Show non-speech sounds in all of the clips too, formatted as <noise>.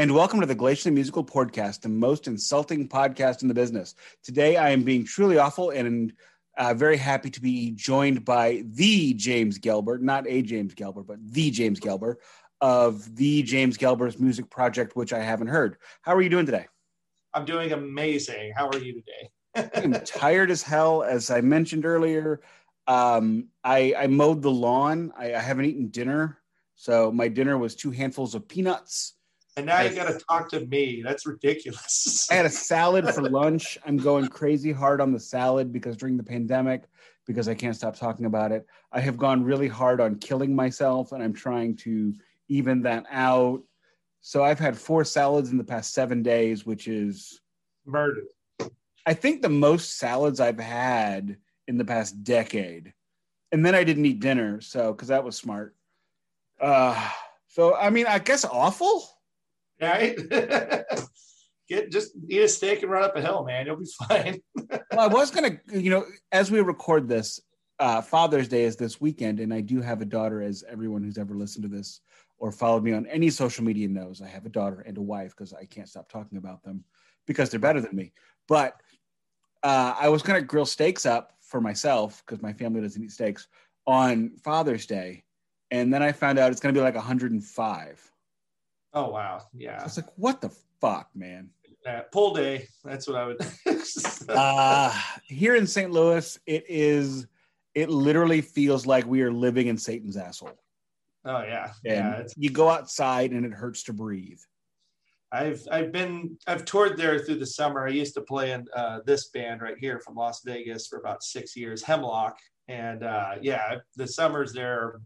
and welcome to the Glacially Musical Podcast, the most insulting podcast in the business. Today, I am being truly awful and uh, very happy to be joined by the James Gelber, not a James Gelber, but the James Gelber of the James Gelber's Music Project, which I haven't heard. How are you doing today? I'm doing amazing. How are you today? I'm tired as hell, as I mentioned earlier. Um, I, I mowed the lawn. I, I haven't eaten dinner, so my dinner was two handfuls of peanuts and now you got to talk to me. That's ridiculous. I had a <laughs> salad for lunch. I'm going crazy hard on the salad because during the pandemic, because I can't stop talking about it, I have gone really hard on killing myself and I'm trying to even that out. So I've had four salads in the past seven days, which is murder. I think the most salads I've had in the past decade. And then I didn't eat dinner. So, because that was smart. Uh, so, I mean, I guess awful right? <laughs> Get just eat a steak and run up a hill, man. You'll be <laughs> fine. well, I was gonna, you know, as we record this, uh, Father's Day is this weekend, and I do have a daughter, as everyone who's ever listened to this or followed me on any social media knows. I have a daughter and a wife because I can't stop talking about them because they're better than me. But uh, I was gonna grill steaks up for myself because my family doesn't eat steaks on Father's Day, and then I found out it's gonna be like 105. Oh wow, yeah. It's like what the fuck, man. Uh, pull day. That's what I would. <laughs> uh, here in St. Louis, it is. It literally feels like we are living in Satan's asshole. Oh yeah, and yeah. You go outside and it hurts to breathe. I've I've been I've toured there through the summer. I used to play in uh, this band right here from Las Vegas for about six years, Hemlock, and uh, yeah, the summers there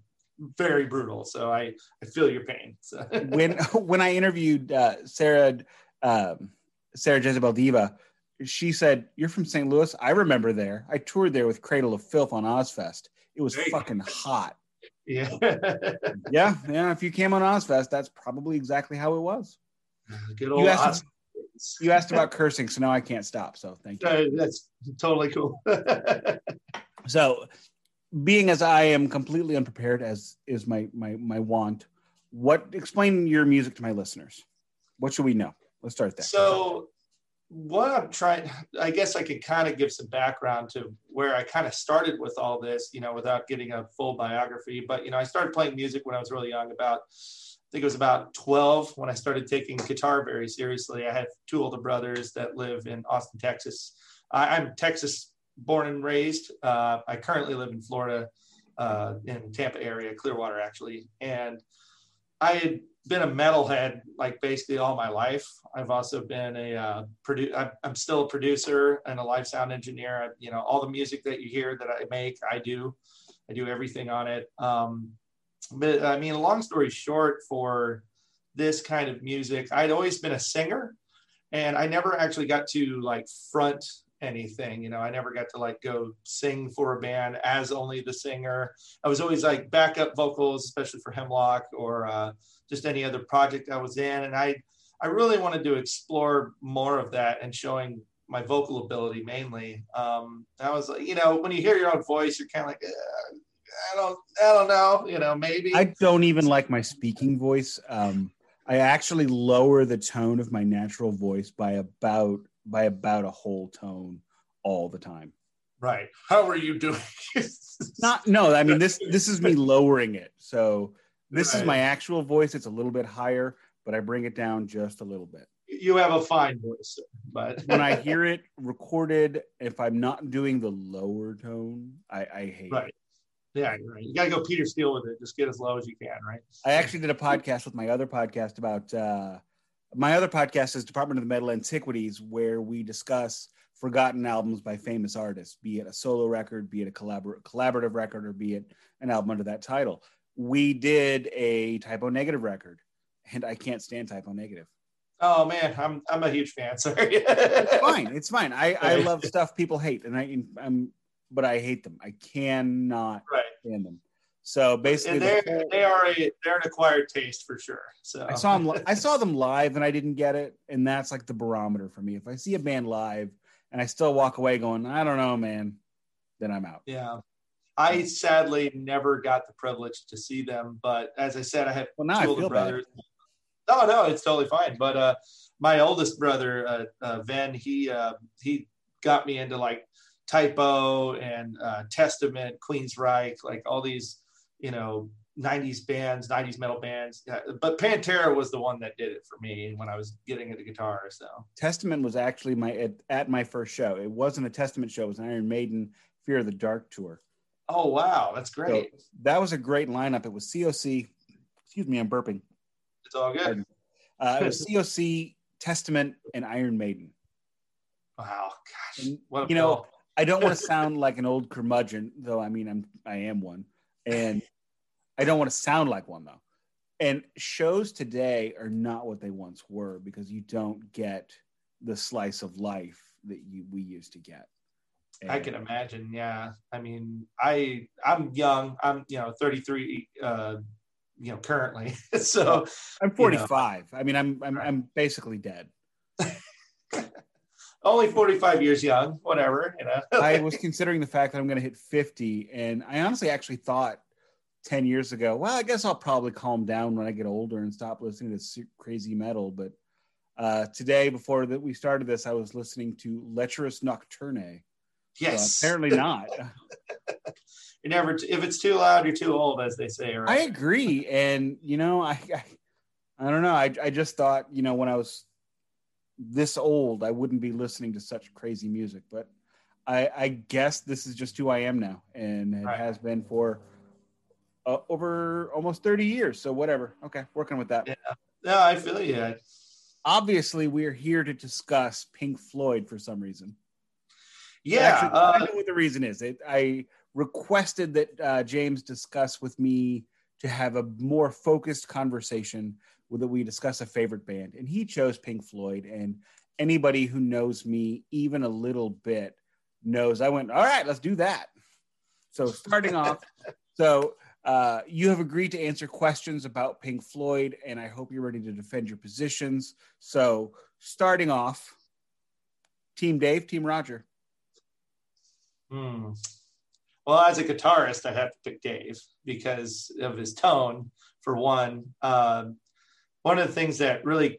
very brutal. So I, I feel your pain. So. <laughs> when <laughs> when I interviewed uh, Sarah um, Sarah Jezebel Diva, she said, "You're from St. Louis. I remember there. I toured there with Cradle of Filth on Ozzfest. It was fucking hot." Yeah, <laughs> yeah, yeah. If you came on Ozzfest, that's probably exactly how it was. Good old you asked, you asked about cursing, so now I can't stop. So thank you. Uh, that's totally cool. so being as I am completely unprepared, as is my my my want, what explain your music to my listeners? What should we know? Let's start there. So, what I'm trying, I guess I could kind of give some background to where I kind of started with all this, you know, without getting a full biography. But you know, I started playing music when I was really young, about I think it was about 12 when I started taking guitar very seriously. I have two older brothers that live in Austin, Texas. I, I'm Texas born and raised. Uh, I currently live in Florida, uh, in Tampa area, Clearwater actually, and I had been a metalhead like basically all my life. I've also been a uh, I'm still a producer and a live sound engineer. I, you know, all the music that you hear that I make, I do. I do everything on it. Um, but I mean, long story short, for this kind of music, I'd always been a singer, and I never actually got to like front anything. You know, I never got to like go sing for a band as only the singer. I was always like backup vocals, especially for Hemlock or uh, just any other project I was in. And I, I really wanted to explore more of that and showing my vocal ability mainly. Um, I was like, you know, when you hear your own voice, you're kind of like, I don't, I don't know, you know, maybe. I don't even like my speaking voice. Um, I actually lower the tone of my natural voice by about by about a whole tone all the time. Right. How are you doing? <laughs> Not no, I mean this this is me <laughs> lowering it. So this right. is my actual voice. It's a little bit higher, but I bring it down just a little bit. You have a fine voice, but when I <laughs> hear it recorded, if I'm not doing the lower tone, I, I hate right. it. Yeah, right. You got to go Peter Steele with it. Just get as low as you can, right? I actually did a podcast with my other podcast about uh, my other podcast is Department of the Metal Antiquities, where we discuss forgotten albums by famous artists, be it a solo record, be it a collabor- collaborative record, or be it an album under that title. We did a Type O Negative record, and I can't stand Type O Negative. Oh man, I'm I'm a huge fan. <laughs> Sorry. it's fine. It's fine. I, I love stuff people hate, and I I'm but I hate them. I cannot right. stand them. So basically, the whole, they are a they're an acquired taste for sure. So I saw them I saw them <laughs> live and I didn't get it, and that's like the barometer for me. If I see a band live and I still walk away going, I don't know, man, then I'm out. Yeah. I sadly never got the privilege to see them, but as I said, I have well, now two older brothers. Bad. Oh no, it's totally fine. But uh, my oldest brother, uh, uh, Ven, he uh, he got me into like Type O and uh, Testament, Queensryche, like all these, you know, 90s bands, 90s metal bands. Yeah, but Pantera was the one that did it for me when I was getting into guitar. So Testament was actually my at, at my first show. It wasn't a Testament show; it was an Iron Maiden Fear of the Dark tour. Oh wow, that's great. So that was a great lineup. It was COC. Excuse me, I'm burping. It's all good. Uh, it was <laughs> COC, Testament, and Iron Maiden. Wow, gosh, And, you know. I don't want to <laughs> sound like an old curmudgeon, though. I mean, I'm I am one, and I don't want to sound like one though. And shows today are not what they once were because you don't get the slice of life that you we used to get. I can imagine. Yeah, I mean, I I'm young. I'm you know 33. Uh, you know, currently. <laughs> so I'm you know. 45. I mean, I'm I'm I'm basically dead. <laughs> only 45 years young. Whatever. You know. I <laughs> was considering the fact that I'm going to hit 50, and I honestly actually thought 10 years ago, well, I guess I'll probably calm down when I get older and stop listening to crazy metal. But uh, today, before that we started this, I was listening to Lecherous Nocturne. So yes. apparently <laughs> not. you never. If it's too loud, you're too old, as they say. Right. I agree, and you know, I, I, I don't know. I, I just thought, you know, when I was this old, I wouldn't be listening to such crazy music. But I, I guess this is just who I am now, and it Right. has been for uh, over almost thirty years. So whatever. Okay, working with that. Yeah. no, I feel you. Obviously, we are here to discuss Pink Floyd for some reason. Yeah. Actually, I uh, know what the reason is. It, I requested that uh, James discuss with me to have a more focused conversation that we discuss a favorite band, and he chose Pink Floyd. And anybody who knows me even a little bit knows I went, all right, let's do that. So starting off, <laughs> so uh, you have agreed to answer questions about Pink Floyd, and I hope you're ready to defend your positions. So starting off, Team Dave, Team Roger. Hmm. Well, as a guitarist, I have to pick Dave because of his tone, for one. Um, one of the things that really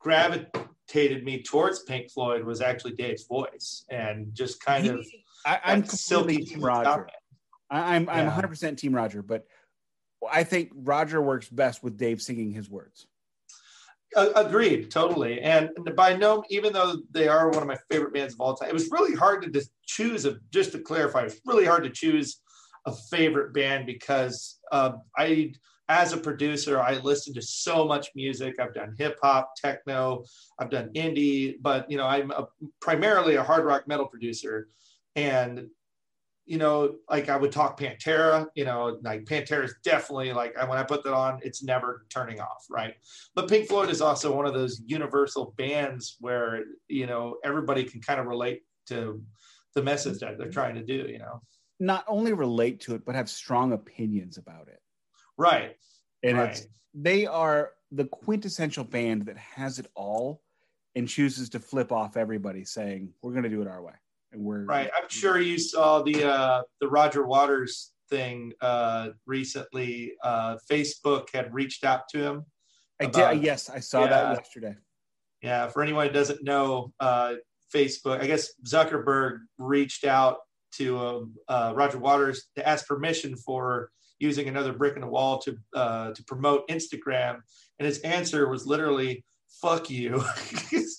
gravitated me towards Pink Floyd was actually Dave's voice and just kind of He- I, I'm that completely Team Roger. comment. I, I'm I'm Yeah. 100 percent Team Roger, but I think Roger works best with Dave singing his words. Agreed, totally. And by no, even though they are one of my favorite bands of all time, it was really hard to just choose a. Just to clarify, it's really hard to choose a favorite band because uh, I, as a producer, I listen to so much music. I've done hip hop, techno, I've done indie, but you know, I'm a, primarily a hard rock metal producer, and you know, like I would talk Pantera, you know, like Pantera is definitely like when I put that on, it's never turning off, right? But Pink Floyd is also one of those universal bands where you know everybody can kind of relate to the message that they're mm-hmm. trying to do, you know. Not only relate to it, but have strong opinions about it. Right. And right. it's they are the quintessential band that has it all and chooses to flip off everybody, saying we're going to do it our way, and we're Right. I'm sure you saw the uh, the Roger Waters thing uh, recently. Uh, Facebook had reached out to him. I about- did. Yes, I saw Yeah. that yesterday. Yeah, for anyone who doesn't know, uh, Facebook, I guess Zuckerberg reached out to um, uh, Roger Waters to ask permission for using another brick in the wall to uh, to promote Instagram, and his answer was literally "fuck you,"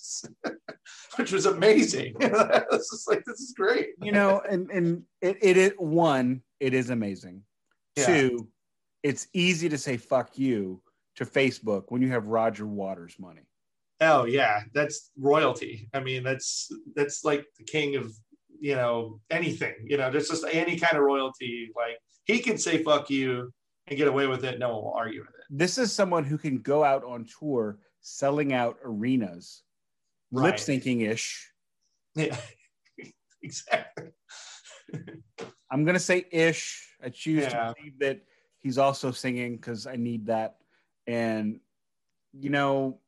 <laughs> which was amazing. <laughs> this is like this is great. You know, and and it it, it one it is amazing. Yeah. Two, it's easy to say "fuck you" to Facebook when you have Roger Waters money. Oh yeah, that's royalty. I mean, that's that's like the king of you know anything. You know, there's just any kind of royalty. Like he can say "fuck you" and get away with it. No one will argue with it. This is someone who can go out on tour selling out arenas, Right. lip syncing ish. Yeah, <laughs> exactly. <laughs> I'm gonna say ish. I choose Yeah. to believe that he's also singing because I need that. And you know,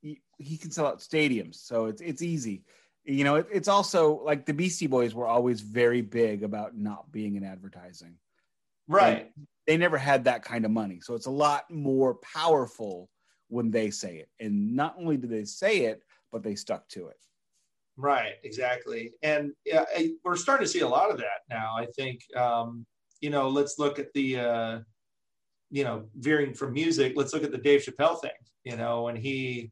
he, he can sell out stadiums, so it's it's easy. You know, it, it's also like the Beastie Boys were always very big about not being in advertising. Right. They never had that kind of money, so it's a lot more powerful when they say it. And not only do they say it, but they stuck to it. Right, exactly. And yeah, we're starting to see a lot of that now. I think, um, you know, let's look at the, uh, you know, veering from music, let's look at the Dave Chappelle thing, you know, when he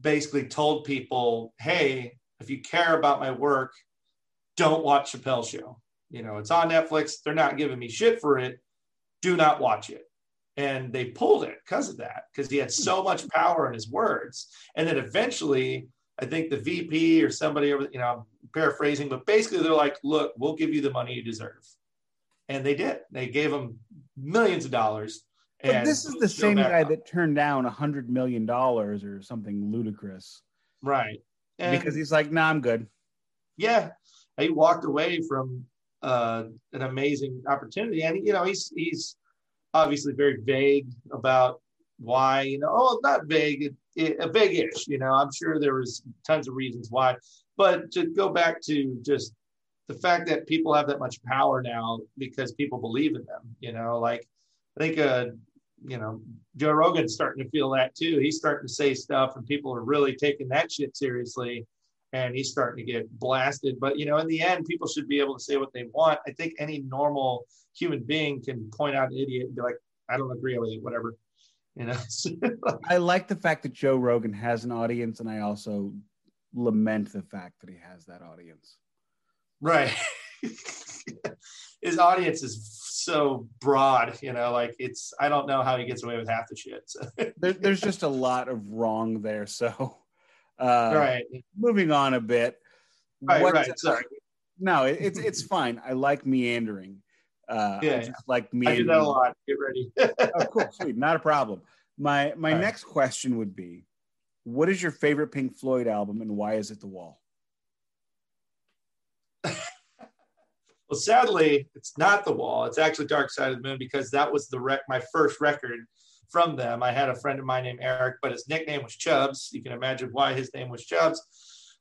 basically told people, hey, if you care about my work, don't watch Chappelle show. You know, it's on Netflix. They're not giving me shit for it. Do not watch it. And they pulled it because of that, because he had so hmm. much power in his words. And then eventually, I think the VP or somebody over, you know, I'm paraphrasing, but basically they're like, look, we'll give you the money you deserve. And they did. They gave him millions of dollars. But this is the same guy on. that turned down a hundred million dollars or something ludicrous. Right. And because he's like, nah, I'm good. Yeah. He walked away from uh, an amazing opportunity. And, you know, he's, he's obviously very vague about why, you know, oh, not vague, a big-ish. You know, I'm sure there was tons of reasons why. But to go back to just the fact that people have that much power now because people believe in them. You know, like I think uh, you know Joe Rogan's starting to feel that too. He's starting to say stuff, and people are really taking that shit seriously. And he's starting to get blasted. But you know, in the end, people should be able to say what they want. I think any normal human being can point out an idiot and be like, "I don't agree with it," whatever. You know, <laughs> I like the fact that Joe Rogan has an audience, and I also lament the fact that he has that audience. Right. <laughs> His audience is so broad, you know, like it's, I don't know how he gets away with half the shit. So. <laughs> there, there's just a lot of wrong there. So, <laughs> uh, right. Moving on a bit. Right, what, right. Sorry. No, it, it's, it's fine. I like meandering. Uh, yeah, yeah. like me. I do that a lot. Get ready. oh, cool, <laughs> sweet, not a problem. My my All next right. question would be, what is your favorite Pink Floyd album, and why is it The Wall? Well, sadly, it's not The Wall. It's actually Dark Side of the Moon because that was the rec- my first record from them. I had a friend of mine named Eric, but his nickname was Chubbs. You can imagine why his name was Chubbs.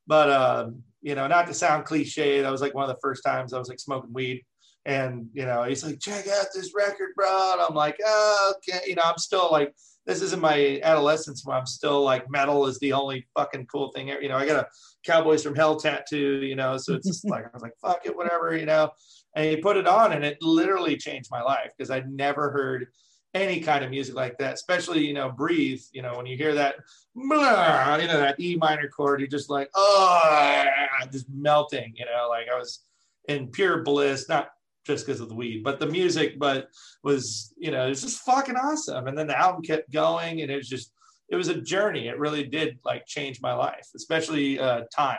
But um, you know, not to sound cliche, that was like one of the first times I was like smoking weed and you know, he's like, check out this record, bro. And I'm like, oh, okay. You know, I'm still like, this isn't my adolescence where I'm still like metal is the only fucking cool thing. You know, I got a Cowboys from Hell tattoo, you know, so it's just like, I was like, fuck it, whatever, you know. And he put it on and it literally changed my life because I'd never heard any kind of music like that, especially, you know, breathe, you know, when you hear that, you know, that E minor chord, you're just like, oh, just melting, you know, like I was in pure bliss, not just because of the weed, but the music, but was, you know, it's just fucking awesome. And then the album kept going and it was just, it was a journey. It really did like change my life, especially uh, time.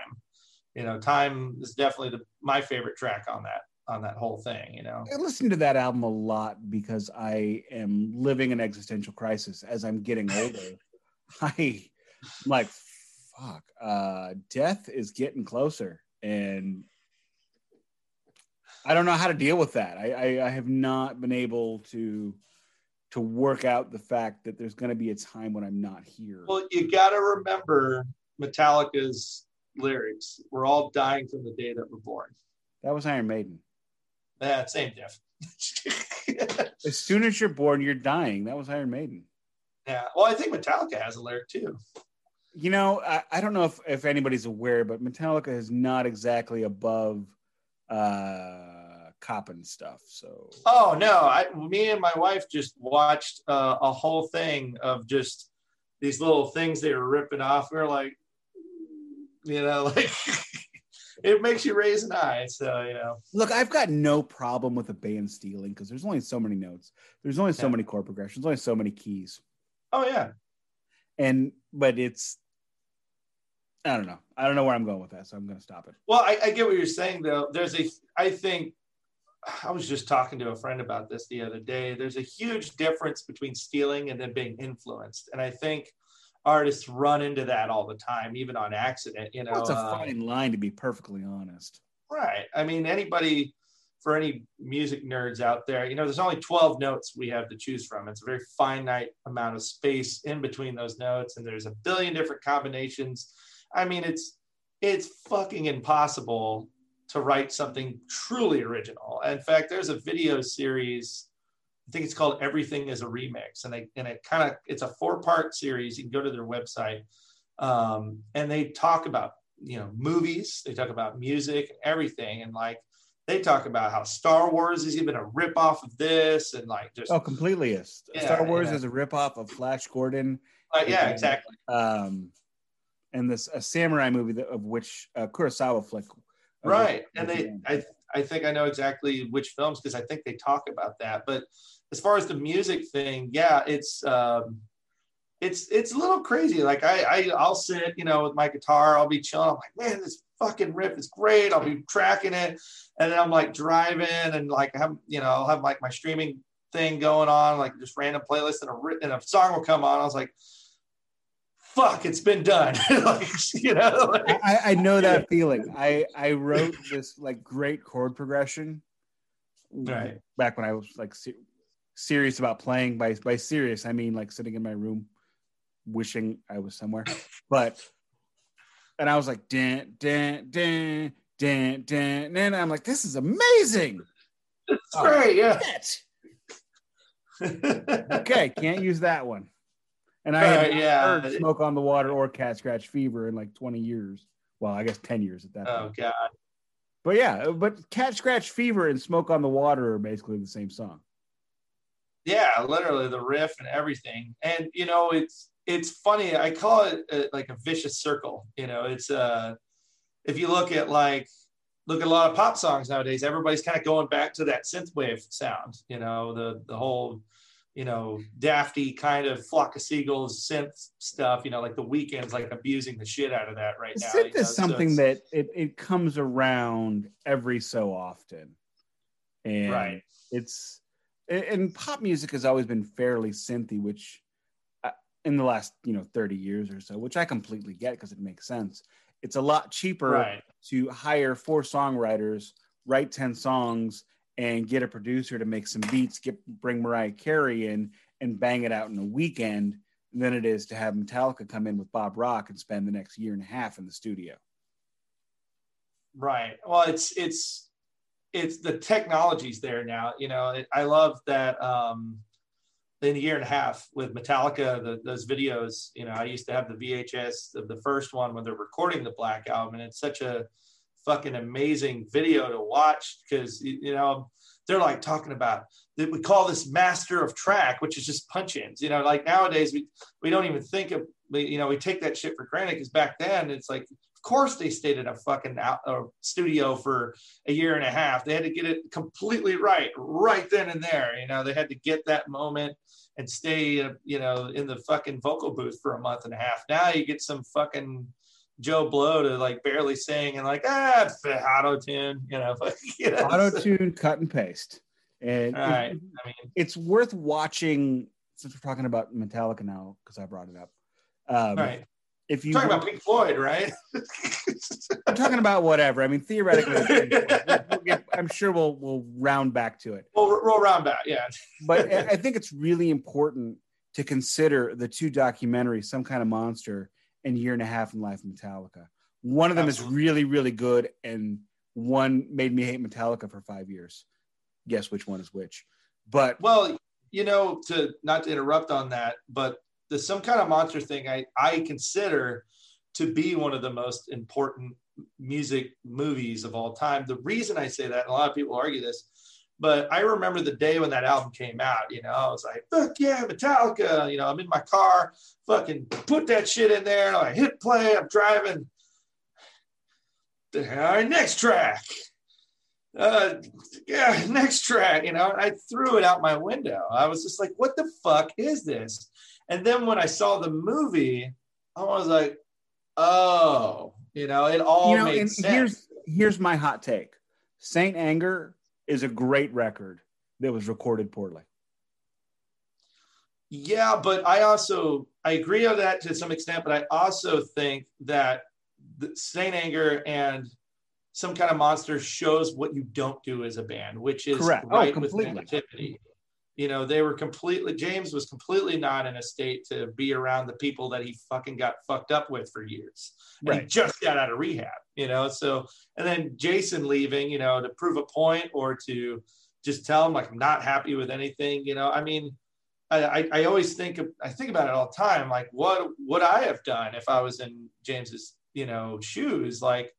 You know, time is definitely the, my favorite track on that on that whole thing you know i listen to that album a lot because i am living an existential crisis as i'm getting older <laughs> i am like fuck uh death is getting closer and I don't know how to deal with that. I, I, I have not been able to to work out the fact that there's going to be a time when I'm not here. Well, you got to remember Metallica's lyrics. We're all dying from the day that we're born. That was Iron Maiden. Yeah, same diff. <laughs> as soon as you're born, you're dying. That was Iron Maiden. Yeah. Well, I think Metallica has a lyric too. You know, I, I don't know if, if anybody's aware, but Metallica is not exactly above uh copping stuff so oh no i me and my wife just watched uh, a whole thing of just these little things they were ripping off we are like you know <laughs> like it makes you raise an eye so you know look i've got no problem with a band stealing because there's only so many notes there's only so yeah. many chord progressions only so many keys oh yeah and but it's I don't know. I don't know where I'm going with that, so I'm going to stop it. Well, I, I, get what you're saying, though. There's a, I think, I was just talking to a friend about this the other day. There's a huge difference between stealing and then being influenced, and I think artists run into that all the time, even on accident. You know, well, it's a uh, fine line to be perfectly honest. Right. I mean, anybody for any music nerds out there, you know, there's only 12 notes we have to choose from. It's a very finite amount of space in between those notes, and there's a billion different combinations I mean, it's it's fucking impossible to write something truly original. In fact, there's a video series I think it's called Everything is a Remix, and they and it kind of it's a four part series. You can go to their website, um, and they talk about you know movies, they talk about music and everything, and like they talk about how Star Wars is even a rip off of this, and like just oh, completely is. Yeah, Star Wars yeah. is a rip off of Flash Gordon. uh, yeah, exactly. Um, and this a samurai movie that, of which uh, Kurosawa flick. Right and they I, I think i know exactly which films because i think they talk about that but as far as the music thing yeah it's um it's it's a little crazy like i, I i'll sit you know with my guitar i'll be chilling i'm like man this fucking riff is great i'll be tracking it and then i'm like driving and like have you know i'll have like my streaming thing going on like just random playlist and a, and a song will come on i was like fuck it's been done <laughs> like you know like, I, I know that feeling. I I wrote this like great chord progression. Right. Back when I was like se- serious about playing. By by serious, I mean like sitting in my room, wishing I was somewhere. But and I was like, dan dan dan dan dan, and I'm like, this is amazing. it's Oh. great yeah Okay, can't use that one. And I had not yeah. heard Smoke on the Water or Cat Scratch Fever in like 20 years. Well, I guess 10 years at that oh point. god But yeah, but Cat Scratch Fever and Smoke on the Water are basically the same song. yeah literally the riff and everything and you know it's it's funny i call it uh like a vicious circle you know it's uh if you look at like look at a lot of pop songs nowadays everybody's kind of going back to that synthwave sound you know the the whole you know dafty kind of flock of seagulls synth stuff you know like the Weeknd's like abusing the shit out of that right now Synth you know? is something it's- that it, it comes around every so often. And right it's and pop music has always been fairly synthy, which uh, in the last you know 30 years or so, which I completely get because it makes sense. It's a lot cheaper right to hire four songwriters, write 10 songs, and get a producer to make some beats, get bring Mariah Carey in and bang it out in a weekend than it is to have Metallica come in with Bob Rock and spend the next year and a half in the studio. Right. Well, it's it's it's the technology's there now. You know, it, I love that. Um, in a year and a half with Metallica, the, those videos. You know, I used to have the VHS of the first one when they're recording the Black album, and it's such a fucking amazing video to watch because you know they're like talking about that we call this master of track, which is just punch-ins. You know, like nowadays we we don't even think of you know we take that shit for granted because back then it's like of course they stayed in a fucking out, studio for a year and a half. They had to get it completely right, right then and there. You know, they had to get that moment and stay, uh, you know, in the fucking vocal booth for a month and a half. Now you get some fucking Joe Blow to like barely sing and like ah auto tune, you know, <laughs> you know, Auto tune, cut and paste. And All right. it- I mean, it's worth watching since we're talking about Metallica now, because I brought it up. Um, right. If you Talking about Pink Floyd, right? <laughs> I'm talking about whatever. I mean, theoretically, we'll get- <laughs> I'm sure we'll we'll round back to it. we'll roll around back. Yeah. But I think it's really important to consider the two documentaries, "Some Kind of Monster" and "Year and a Half in Life of Metallica." One of them Absolutely. is really, really good, and one made me hate Metallica for five years. Guess which one is which? But Well, you know, to not to interrupt on that, but the some kind of monster thing I, I consider to be one of the most important music movies of all time. The reason I say that, and a lot of people argue this, but I remember the day when that album came out, you know, I was like, fuck yeah, Metallica. You know, I'm in my car, fucking put that shit in there, and I hit play, I'm driving. All right, next track. Uh, yeah, <laughs> next track. You know, I threw it out my window. I was just like, what the fuck is this? And then when I saw the movie, I was like, oh, you know, it all you know, sense. here's here's my hot take: Saint Anger is a great record that was recorded poorly. Yeah, but I also I agree on that to some extent, but I also think that the Saint Anger and some kind of monster shows what you don't do as a band, which is Correct. Oh, right with completely. negativity. You know, they were completely James was completely not in a state to be around the people that he fucking got fucked up with for years. And he just got out of rehab, you know. So and then Jason leaving, you know, to prove a point or to just tell him like I'm not happy with anything. You know, I mean, I, I, I always think of, I think about it all the time. Like, what would I have done if I was in James's, you know, shoes? Like,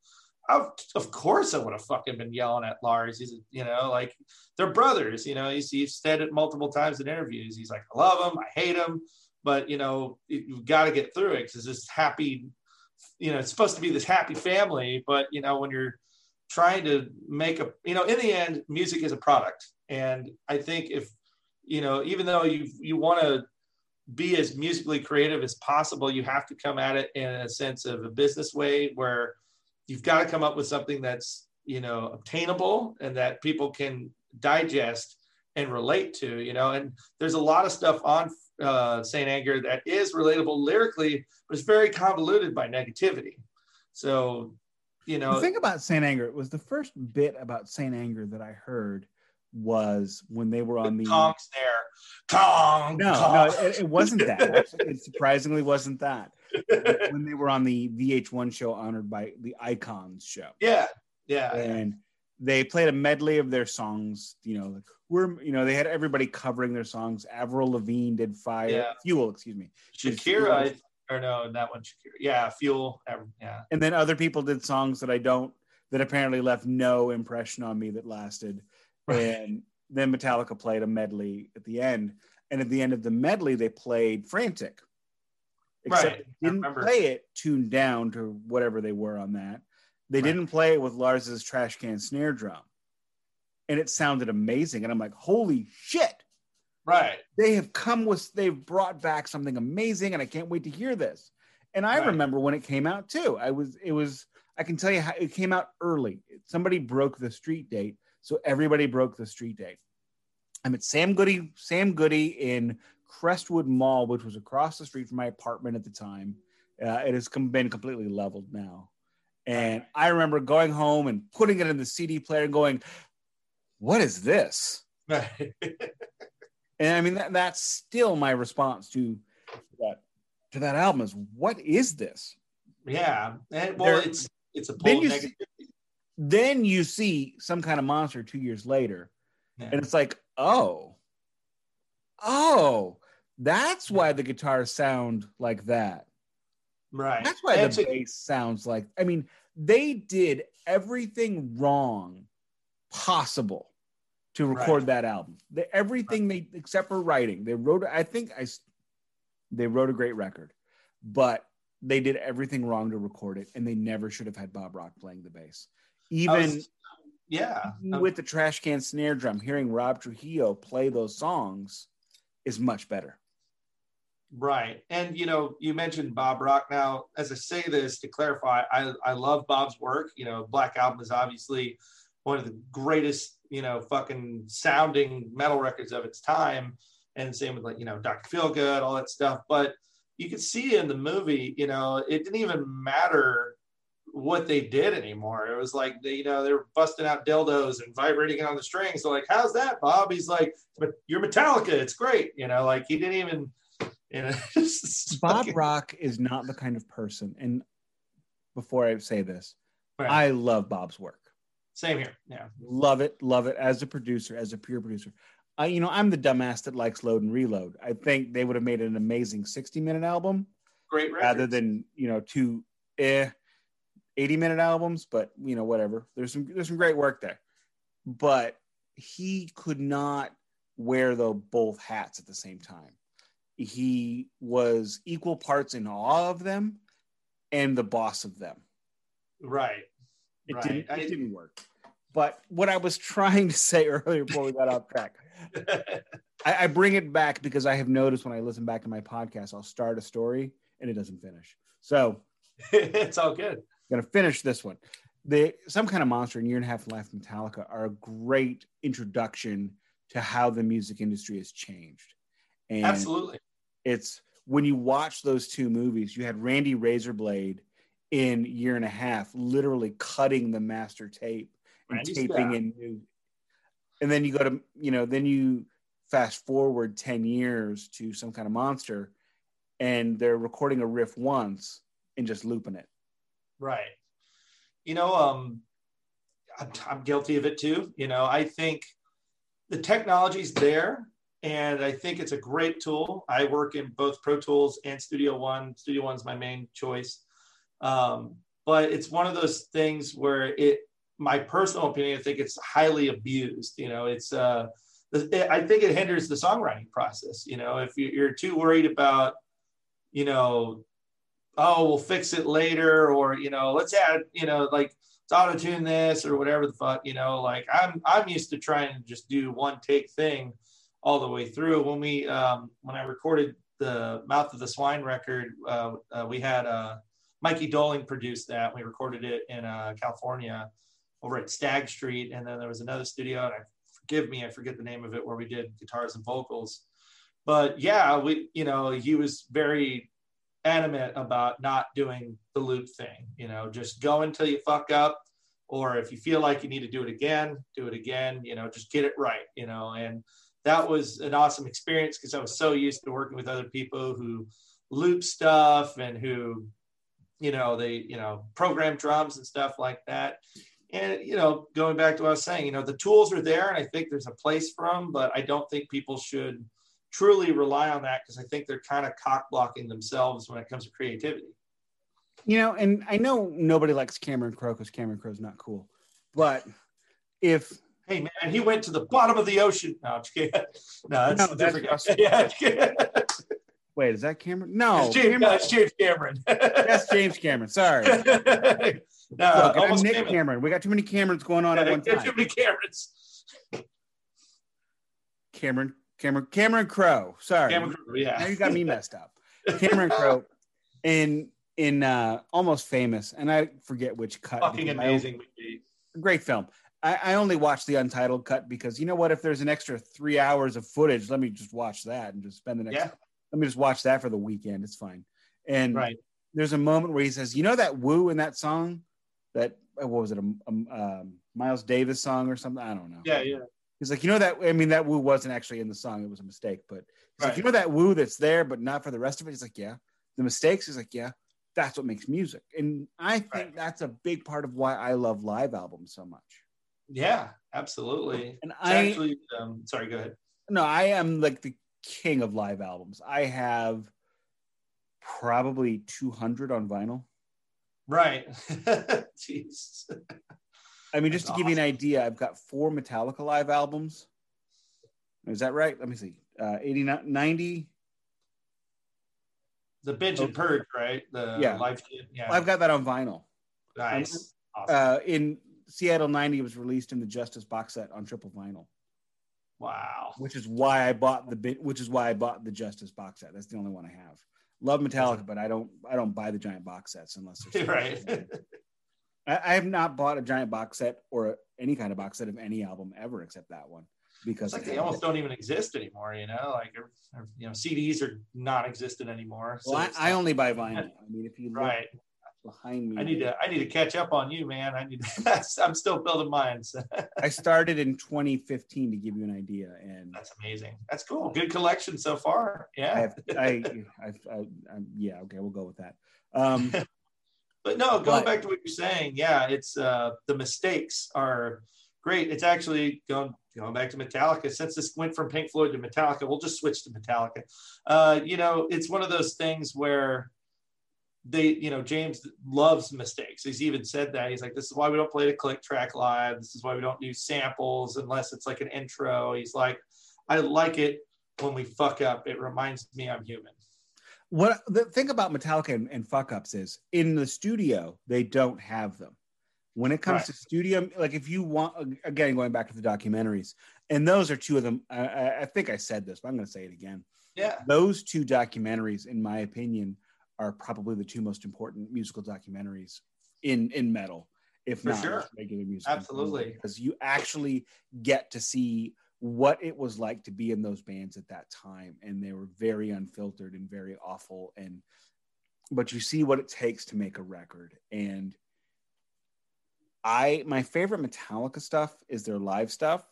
of, of course I would have fucking been yelling at Lars. He's, you know, like they're brothers. You know, he's, he's said it multiple times in interviews. He's like, I love him, I hate him, but you know, you've got to get through it because this happy, you know, it's supposed to be this happy family. But you know, when you're trying to make a, you know, in the end, music is a product, and I think if, you know, even though you you want to be as musically creative as possible, you have to come at it in a sense of a business way where you've got to come up with something that's you know obtainable and that people can digest and relate to you know and there's a lot of stuff on uh, saint anger that is relatable lyrically but it's very convoluted by negativity. So you know the thing about saint anger It was the first bit about saint anger that i heard was when they were on the, the Kong's there. Kong. No, Kong. no, it, it wasn't that. <laughs> Actually, it surprisingly wasn't that. when they were on the VH1 show honored by the Icons show. Yeah, yeah. And they played a medley of their songs. You know, like we're you know they had everybody covering their songs. Avril Lavigne did Fire, Yeah. Fuel, excuse me. Shakira, I- or no, that one Shakira. Yeah, Fuel. Yeah. and then other people did songs that I don't that apparently left no impression on me that lasted. Right. And then Metallica played a medley at the end, and at the end of the medley they played "Frantic." Except Right. they didn't play it tuned down to whatever they were on that. They Right. didn't play it with Lars's trash can snare drum, and it sounded amazing. And I'm like, "Holy shit!" Right. they have come with they've brought back something amazing and i can't wait to hear this and i Right. remember when it came out too i was it was i can tell you how it came out early somebody broke the street date so everybody broke the street date i'm at sam goody sam goody in crestwood mall which was across the street from my apartment at the time uh, it has com- been completely leveled now and i remember going home and putting it in the cd player and going what is this Right. <laughs> and I mean that, that's still my response to that to that album is what is this? yeah. And well, There- it's it's a Then you negative. see, then you see some kind of monster two years later, Yeah. and it's like, oh, oh, that's why the guitars sound like that. Right. That's why the bass sounds like. I mean, they did everything wrong possible to record Right. that album. They, everything they except for writing. They wrote. I think I They wrote a great record, but they did everything wrong to record it, and they never should have had Bob Rock playing the bass. Even was- yeah. With the trash can snare drum, hearing Rob Trujillo play those songs is much better. Right. And you know, you mentioned Bob Rock. Now, as I say this to clarify, I, I love Bob's work. You know, Black Album is obviously one of the greatest, you know, fucking sounding metal records of its time. And same with like, you know, Dr. Feelgood, all that stuff. But you could see in the movie, you know, it didn't even matter what they did anymore. It was like they, you know, they were busting out dildos and vibrating on the strings. So like, how's that, Bob? He's like, but you're Metallica. It's great. You know, like he didn't even you know, <laughs> Bob fucking- <laughs> Rock is not the kind of person, and before I say this, Right. I love Bob's work. Same here. Yeah. Love it, love it as a producer, as a pure producer. I, you know, I'm the dumbass that likes load and reload. I think they would have made an amazing 60 minute album Great rather than you know two eh 80 minute albums. But you know, whatever. There's some there's some great work there, but he could not wear the both hats at the same time. He was equal parts in awe of them and the boss of them. right. It Right. didn't. It I- didn't work. But what I was <laughs> trying to say earlier before we got off track, <laughs> I, I bring it back because I have noticed when I listen back to my podcast, I'll start a story and it doesn't finish. So <laughs> it's all good. I'm gonna finish this one. The some kind of monster and year and a half life Metallica are a great introduction to how the music industry has changed. And Absolutely. it's when you watch those two movies, you had Randy Razorblade in year and a half, literally cutting the master tape and Randy's taping in new. And then you go to, you know, then you fast forward 10 years to some kind of monster and they're recording a riff once and just looping it. Right. You know, um, I'm, I'm guilty of it too. You know, I think the technology's there and I think it's a great tool. I work in both Pro Tools and Studio One. Studio One's my main choice. Um, but it's one of those things where it, my personal opinion, I think it's highly abused. You know, it's, uh, I think it hinders the songwriting process. You know, if you're too worried about, you know, oh, we'll fix it later, or you know, let's add, you know, like auto tune this or whatever the fuck, you know, like I'm I'm used to trying to just do one take thing all the way through. When we um, when I recorded the Mouth of the Swine record, uh, uh, we had uh, Mikey Doling produced that. We recorded it in uh, California over at Stagg Street, and then there was another studio, and I forgive me, I forget the name of it, where we did guitars and vocals. But yeah, we you know he was very adamant about not doing the loop thing. You know, just go until you fuck up, or if you feel like you need to do it again, do it again. You know, just get it right. You know, and that was an awesome experience because I was so used to working with other people who loop stuff and who, you know, they, you know, program drums and stuff like that. And, you know, going back to what I was saying, you know, the tools are there and I think there's a place for them, but I don't think people should truly rely on that because I think they're kind of cock blocking themselves when it comes to creativity. You know, and I know nobody likes Cameron Crowe because Cameron Crowe's not cool, but if Hey man, he went to the bottom of the ocean. No, I'm. <laughs> No, that's no, different that's <laughs> yeah. Wait, is that Cameron? No, it's James, Cameron. No, it's James Cameron. that's James Cameron. <laughs> Sorry. no, Look, almost Nick Cameron. Cameron. We got too many Camerons going on yeah, at one time. Too many Camerons. Cameron, Cameron, Cameron Crowe. Sorry. Cameron Crowe. Yeah. Now you got me <laughs> messed up. Cameron Crowe in in uh almost famous, and I forget which cut. Fucking amazing movie. Great film. I, I only watched the untitled cut because you know what? If there's an extra three hours of footage, let me just watch that and just spend the next. Yeah. Let me just watch that for the weekend. It's fine. And right. there's a moment where he says, "You know that woo in that song, that what was it, a, a um, Miles Davis song or something? I don't know." Yeah, yeah. He's like, you know that I mean that woo wasn't actually in the song; it was a mistake. But he's right. like, you know that woo that's there, but not for the rest of it. He's like, yeah. The mistakes. He's like, yeah. That's what makes music, and I think right. that's a big part of why I love live albums so much. Yeah, absolutely. And it's I actually, um, sorry, go ahead. No, I am like the king of live albums. I have probably 200 on vinyl. Right. <laughs> Jeez. I mean, just That's to give you an idea, I've got four Metallica live albums. Is that right? Let me see. Uh, 89, 90. The Binge and Purge, right? The yeah. live. Yeah. I've got that on vinyl. Nice. Awesome. Uh, in Seattle 90 was released in the Justice box set on triple vinyl. Wow. Which is why I bought the which is why I bought the Justice box set. That's the only one I have. Love Metallica, but I don't I don't buy the giant box sets unless <laughs> right. I, I, have not bought a giant box set or any kind of box set of any album ever except that one because it's like they almost don't even exist anymore. You know, like you know, CDs are non-existent anymore. So well, I, I, only buy vinyl. I mean, if you look, right, behind me. I need to I need to catch up on you, man. I need to, <laughs> I'm still building mine. <laughs> I started in 2015 to give you an idea, and that's amazing. That's cool. Good collection so far. Yeah. I, have, I, I, I, I, yeah. Okay, we'll go with that. Um, <laughs> but no, going but, back to what you're saying, yeah, it's uh, the mistakes are great. It's actually going going back to Metallica. Since this went from Pink Floyd to Metallica, we'll just switch to Metallica. Uh, you know, it's one of those things where they, you know, James loves mistakes. He's even said that. He's like, this is why we don't play the click track live. This is why we don't do samples unless it's like an intro. He's like, I like it when we fuck up. It reminds me I'm human. What the thing about Metallica and, and fuck ups is in the studio, they don't have them. When it comes right. to studio, like if you want, again, going back to the documentaries, and those are two of them. I, I think I said this, but I'm going to say it again. Yeah. Those two documentaries, in my opinion, are probably the two most important musical documentaries in in metal, if For not sure. regular music. Absolutely, because you actually get to see what it was like to be in those bands at that time, and they were very unfiltered and very awful. And but you see what it takes to make a record, and I my favorite Metallica stuff is their live stuff.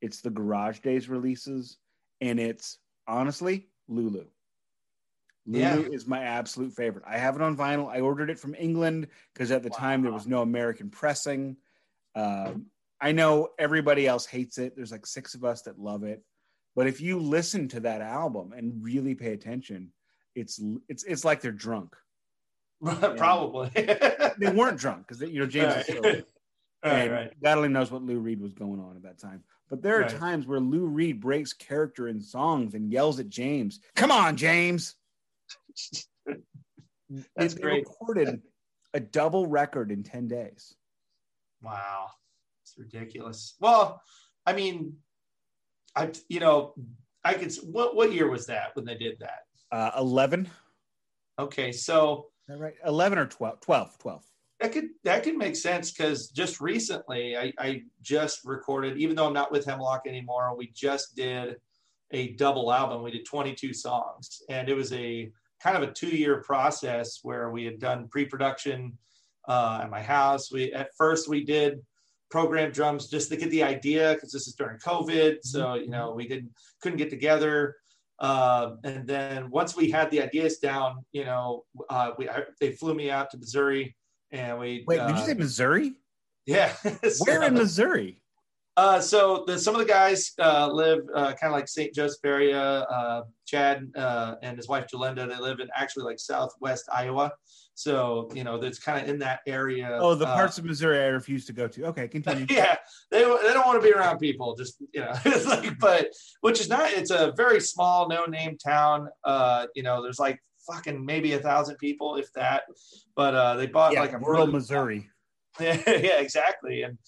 It's the Garage Days releases, and it's honestly Lulu. Lulu yeah. is my absolute favorite. I have it on vinyl. I ordered it from England because at the wow. time there was no American pressing. Um, I know everybody else hates it. There's like six of us that love it. But if you listen to that album and really pay attention, it's it's it's like they're drunk. <laughs> Probably. <laughs> they weren't drunk because you know James Right. is <laughs> and right, right. God only knows what Lou Reed was going on at that time. But there are Right. times where Lou Reed breaks character in songs and yells at James, "Come on, James!" That's they, great. They recorded a double record in ten days. Wow, ridiculous. Well, I mean, I you know, I could. What what year was that when they did that? Uh, Eleven, Okay, so right? Eleven or 12? 12, 12. that could that could make sense because just recently I, I just recorded, even though I'm not with Hemlock anymore, we just did a double album. We did 22 songs, and it was a kind of a two-year process where we had done pre-production uh, at my house. We at first we did program drums just to get the idea because this is during COVID, so you know we didn't couldn't get together. Uh, and then once we had the ideas down, you know, uh, we I, they flew me out to Missouri, and we Wait, uh, did you say Missouri? yeah. <laughs> Where in Missouri? Uh, so the, some of the guys uh, live uh, kind of like St. Joseph area. Uh, Chad uh, and his wife Jalinda, they live in actually like Southwest Iowa. So you know, that's kind of in that area. Oh, the Uh, parts of Missouri I refuse to go to. Okay, continue. <laughs> yeah, they, they don't want to be around people. Just you know, <laughs> it's like, but which is not. It's a very small, no name town. Uh, you know, there's like fucking maybe a thousand people, if that. But uh, they bought yeah, like a rural Missouri. yeah, <laughs> yeah, exactly. And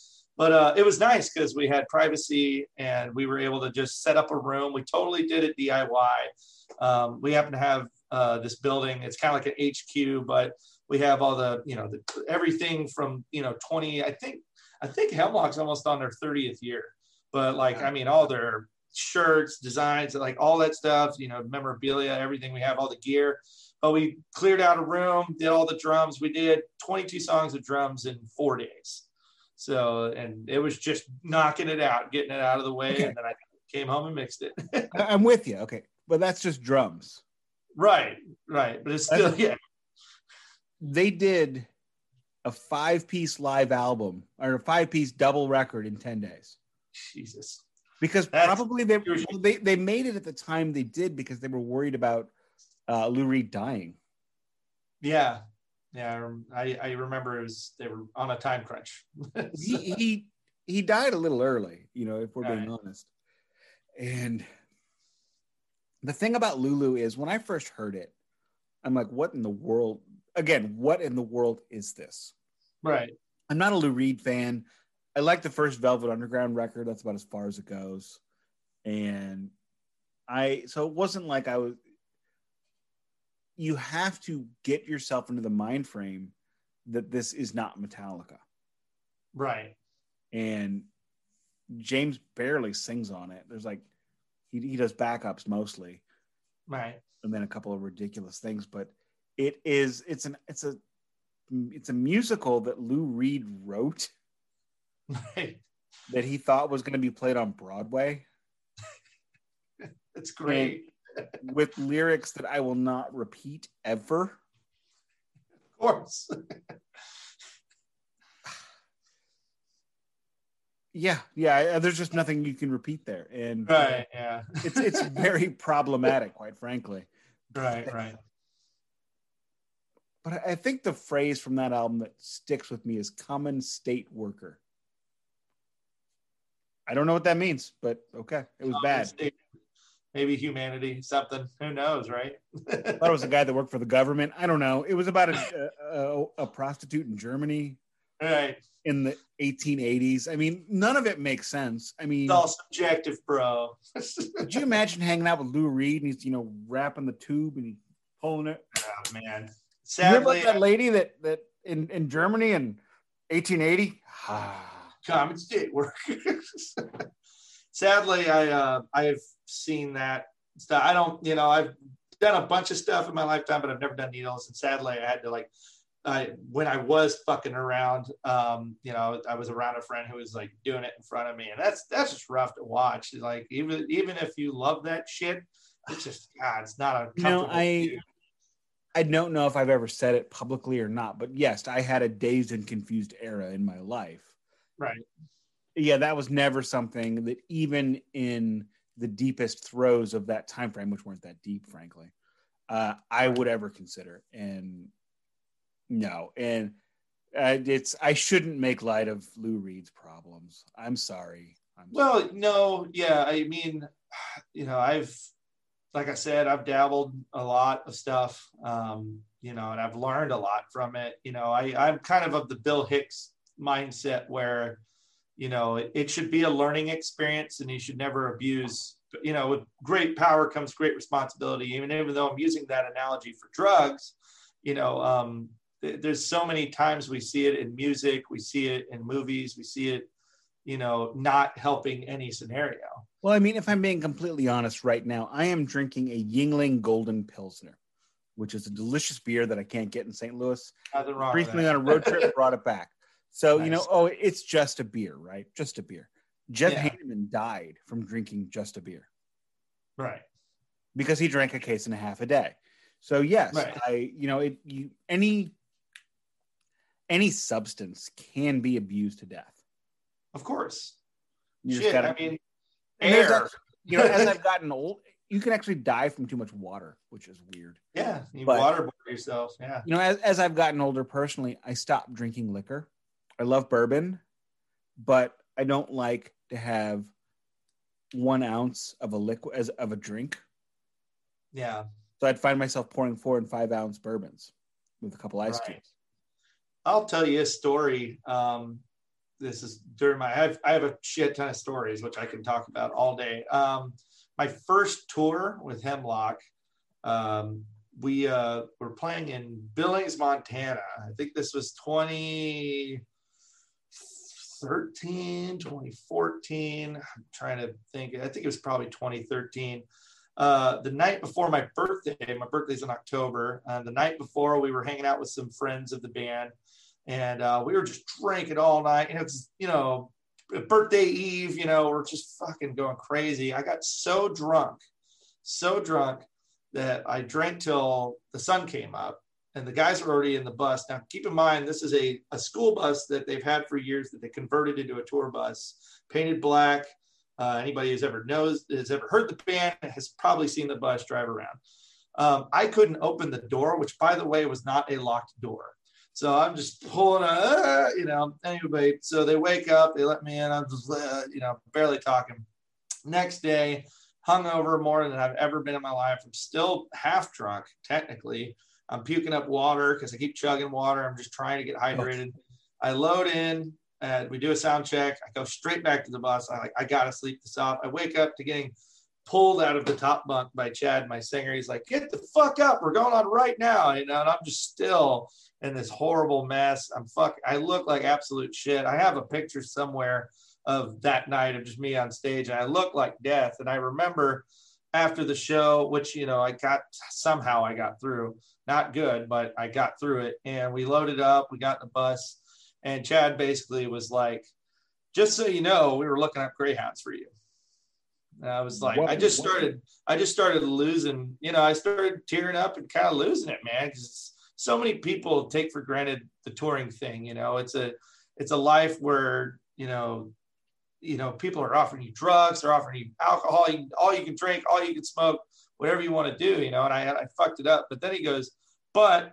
but uh, it was nice because we had privacy and we were able to just set up a room. We totally did it DIY. Um, we happen to have uh, this building. It's kind of like an HQ, but we have all the you know the, everything from you know 20. I think I think Hemlock's almost on their 30th year. But like I mean, all their shirts, designs, like all that stuff. You know, memorabilia, everything. We have all the gear but we cleared out a room, did all the drums. We did 22 songs of drums in four days. So, and it was just knocking it out, getting it out of the way. Okay. And then I came home and mixed it. <laughs> I'm with you. Okay, but that's just drums. right, right. But it's still, yeah. They did a five-piece live album or a five-piece double record in ten days Jesus. because That's- probably they, they they made it at the time they did because they were worried about uh, Lou Reed dying. Yeah. Yeah. I I, remember it was, they were on a time crunch. <laughs> he, he he died a little early, you know, if we're being Right. honest. And the thing about Lulu is when I first heard it, I'm like, what in the world? Again, what in the world is this? right. I'm not a Lou Reed fan. I like the first Velvet Underground record. That's about as far as it goes. And I so it wasn't like I was you have to get yourself into the mind frame that this is not Metallica Right. and James barely sings on it. There's like he, he does backups mostly, Right. and then a couple of ridiculous things. But it is it's an it's a it's a musical that Lou Reed wrote Right. that he thought was going to be played on Broadway <laughs> It's great. With lyrics that I will not repeat ever. Of course. <sighs> Yeah, yeah. There's just nothing you can repeat there, and right. Yeah. <laughs> it's it's very problematic, quite frankly. right. Right. But I- I think the phrase from that album that sticks with me is common state worker. I don't know what that means, but okay, it was bad. Maybe humanity, something. Who knows, right? I thought it was a guy that worked for the government. I don't know. It was about a, a, a prostitute in Germany right. in the 1880s. I mean, none of it makes sense. I mean, It's all subjective, bro. <laughs> could you imagine hanging out with Lou Reed and he's, you know, wrapping the tube and he's pulling it? oh man. You Sadly, that lady that that in, in Germany in 1880? Ah. common state workers. <laughs> Sadly, I uh, I've seen that stuff. I don't, you know, I've done a bunch of stuff in my lifetime, but I've never done needles. And sadly, I had to like, I when I was fucking around, um, you know, I was around a friend who was like doing it in front of me, and that's that's just rough to watch. Like even even if you love that shit, it's just God, it's not a comfortable I- view. I don't know if I've ever said it publicly or not, but yes, I had a dazed and confused era in my life. right. yeah, that was never something that even in the deepest throes of that time frame, which weren't that deep, frankly, uh, I would ever consider. And no, and uh, it's I shouldn't make light of Lou Reed's problems. I'm sorry. I'm well, sorry. no, yeah, I mean, you know, I've like I said, I've dabbled a lot of stuff, um, you know, and I've learned a lot from it. You know, I, I'm kind of of the Bill Hicks mindset where, you know, it, it should be a learning experience and you should never abuse, you know, with great power comes great responsibility. Even, even though I'm using that analogy for drugs, you know, um, th- there's so many times we see it in music, we see it in movies, we see it, you know, not helping any scenario. Well, I mean, if I'm being completely honest right now, I am drinking a Yuengling Golden Pilsner, which is a delicious beer that I can't get in St. Louis. Nothing wrong. Briefly on a road trip, <laughs> brought it back. So nice. you know, oh, it's just a beer, right? Just a beer. Jeff yeah. Hanneman died from drinking just a beer, right? Because he drank a case and a half a day. So yes, right. I you know it you any any substance can be abused to death. Of course. You Shit, gotta, I mean, air. you know, as I've <laughs> gotten old, you can actually die from too much water, which is weird. Yeah, you but, waterboard yourself. Yeah. You know, as, as I've gotten older personally, I stopped drinking liquor. I love bourbon, but I don't like to have one ounce of a liquid as of a drink. Yeah. So I'd find myself pouring four and five ounce bourbons with a couple ice right. cubes. I'll tell you a story. Um, this is during my I have, I have a shit ton of stories which I can talk about all day. Um, my first tour with Hemlock, um, we uh, were playing in Billings, Montana. I think this was 2013, 2014. I'm trying to think. I think it was probably 2013. Uh, the night before my birthday, my birthday's in October. Uh, the night before, we were hanging out with some friends of the band and uh, we were just drinking all night. And it's you know birthday eve. You know we're just fucking going crazy. I got so drunk, so drunk that I drank till the sun came up. And the guys are already in the bus. Now, keep in mind, this is a, a school bus that they've had for years that they converted into a tour bus, painted black. Uh, anybody who's ever knows has ever heard the band has probably seen the bus drive around. Um, I couldn't open the door, which, by the way, was not a locked door. So I'm just pulling, a, uh, you know, anyway. So they wake up, they let me in. I'm just, uh, you know, barely talking. Next day, hungover more than I've ever been in my life. I'm still half drunk, technically. I'm puking up water because I keep chugging water. I'm just trying to get oh. hydrated. I load in, and we do a sound check. I go straight back to the bus. I like, I gotta sleep this off. I wake up to getting pulled out of the top bunk by Chad, my singer. He's like, "Get the fuck up! We're going on right now," you know. And I'm just still in this horrible mess. I'm fuck. I look like absolute shit. I have a picture somewhere of that night of just me on stage, and I look like death. And I remember after the show, which you know I got somehow I got through. Not good, but I got through it. And we loaded up. We got in the bus, and Chad basically was like, "Just so you know, we were looking up greyhounds for you." And I was like, what, I just started, I just started losing, you know, I started tearing up and kind of losing it, man. Because so many people take for granted the touring thing. You know, it's a, it's a life where, you know, you know, people are offering you drugs, they're offering you alcohol, you, all you can drink, all you can smoke, whatever you want to do, you know, and I, I fucked it up. But then he goes, but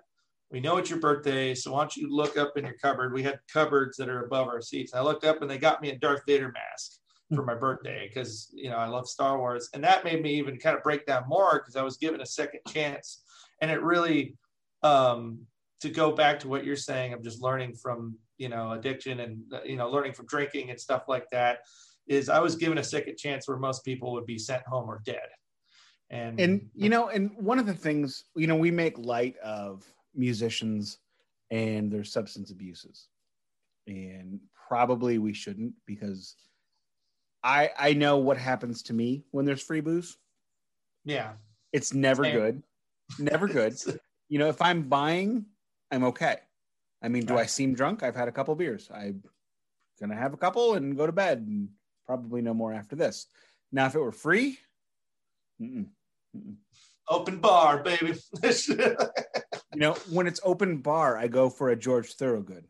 we know it's your birthday, so why don't you look up in your cupboard? We had cupboards that are above our seats. I looked up and they got me a Darth Vader mask for my birthday because you know I love Star Wars, and that made me even kind of break down more because I was given a second chance, and it really um, to go back to what you're saying of just learning from you know addiction and you know learning from drinking and stuff like that is I was given a second chance where most people would be sent home or dead. And and you know, and one of the things you know we make light of musicians and their substance abuses, and probably we shouldn't because I I know what happens to me when there's free booze. Yeah. It's never Same. good. Never good. <laughs> you know, if I'm buying, I'm okay. I mean, do right. I seem drunk? I've had a couple beers. I'm gonna have a couple and go to bed and probably no more after this. Now, if it were free, mm-mm. Open bar, baby. <laughs> you know, when it's open bar, I go for a George Thorogood.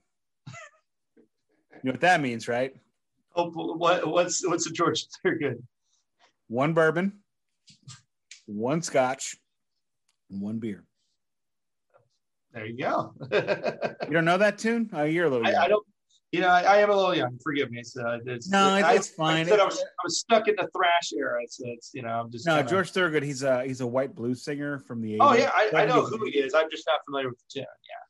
You know what that means, right? Oh, what, what's what's the George Thorogood? One bourbon, one scotch, and one beer. There you go. <laughs> You don't know that tune? Oh, you're a little. I. I don't. You know, I, I am a little young. Forgive me. So it's, No, it- I, it's fine. I, said I, was, I was stuck in the thrash era. So it's you know, I'm just no, kinda- George Thorogood. He's a he's a white blues singer from the. Oh yeah, I, I know who he is. I'm just not familiar with the tune.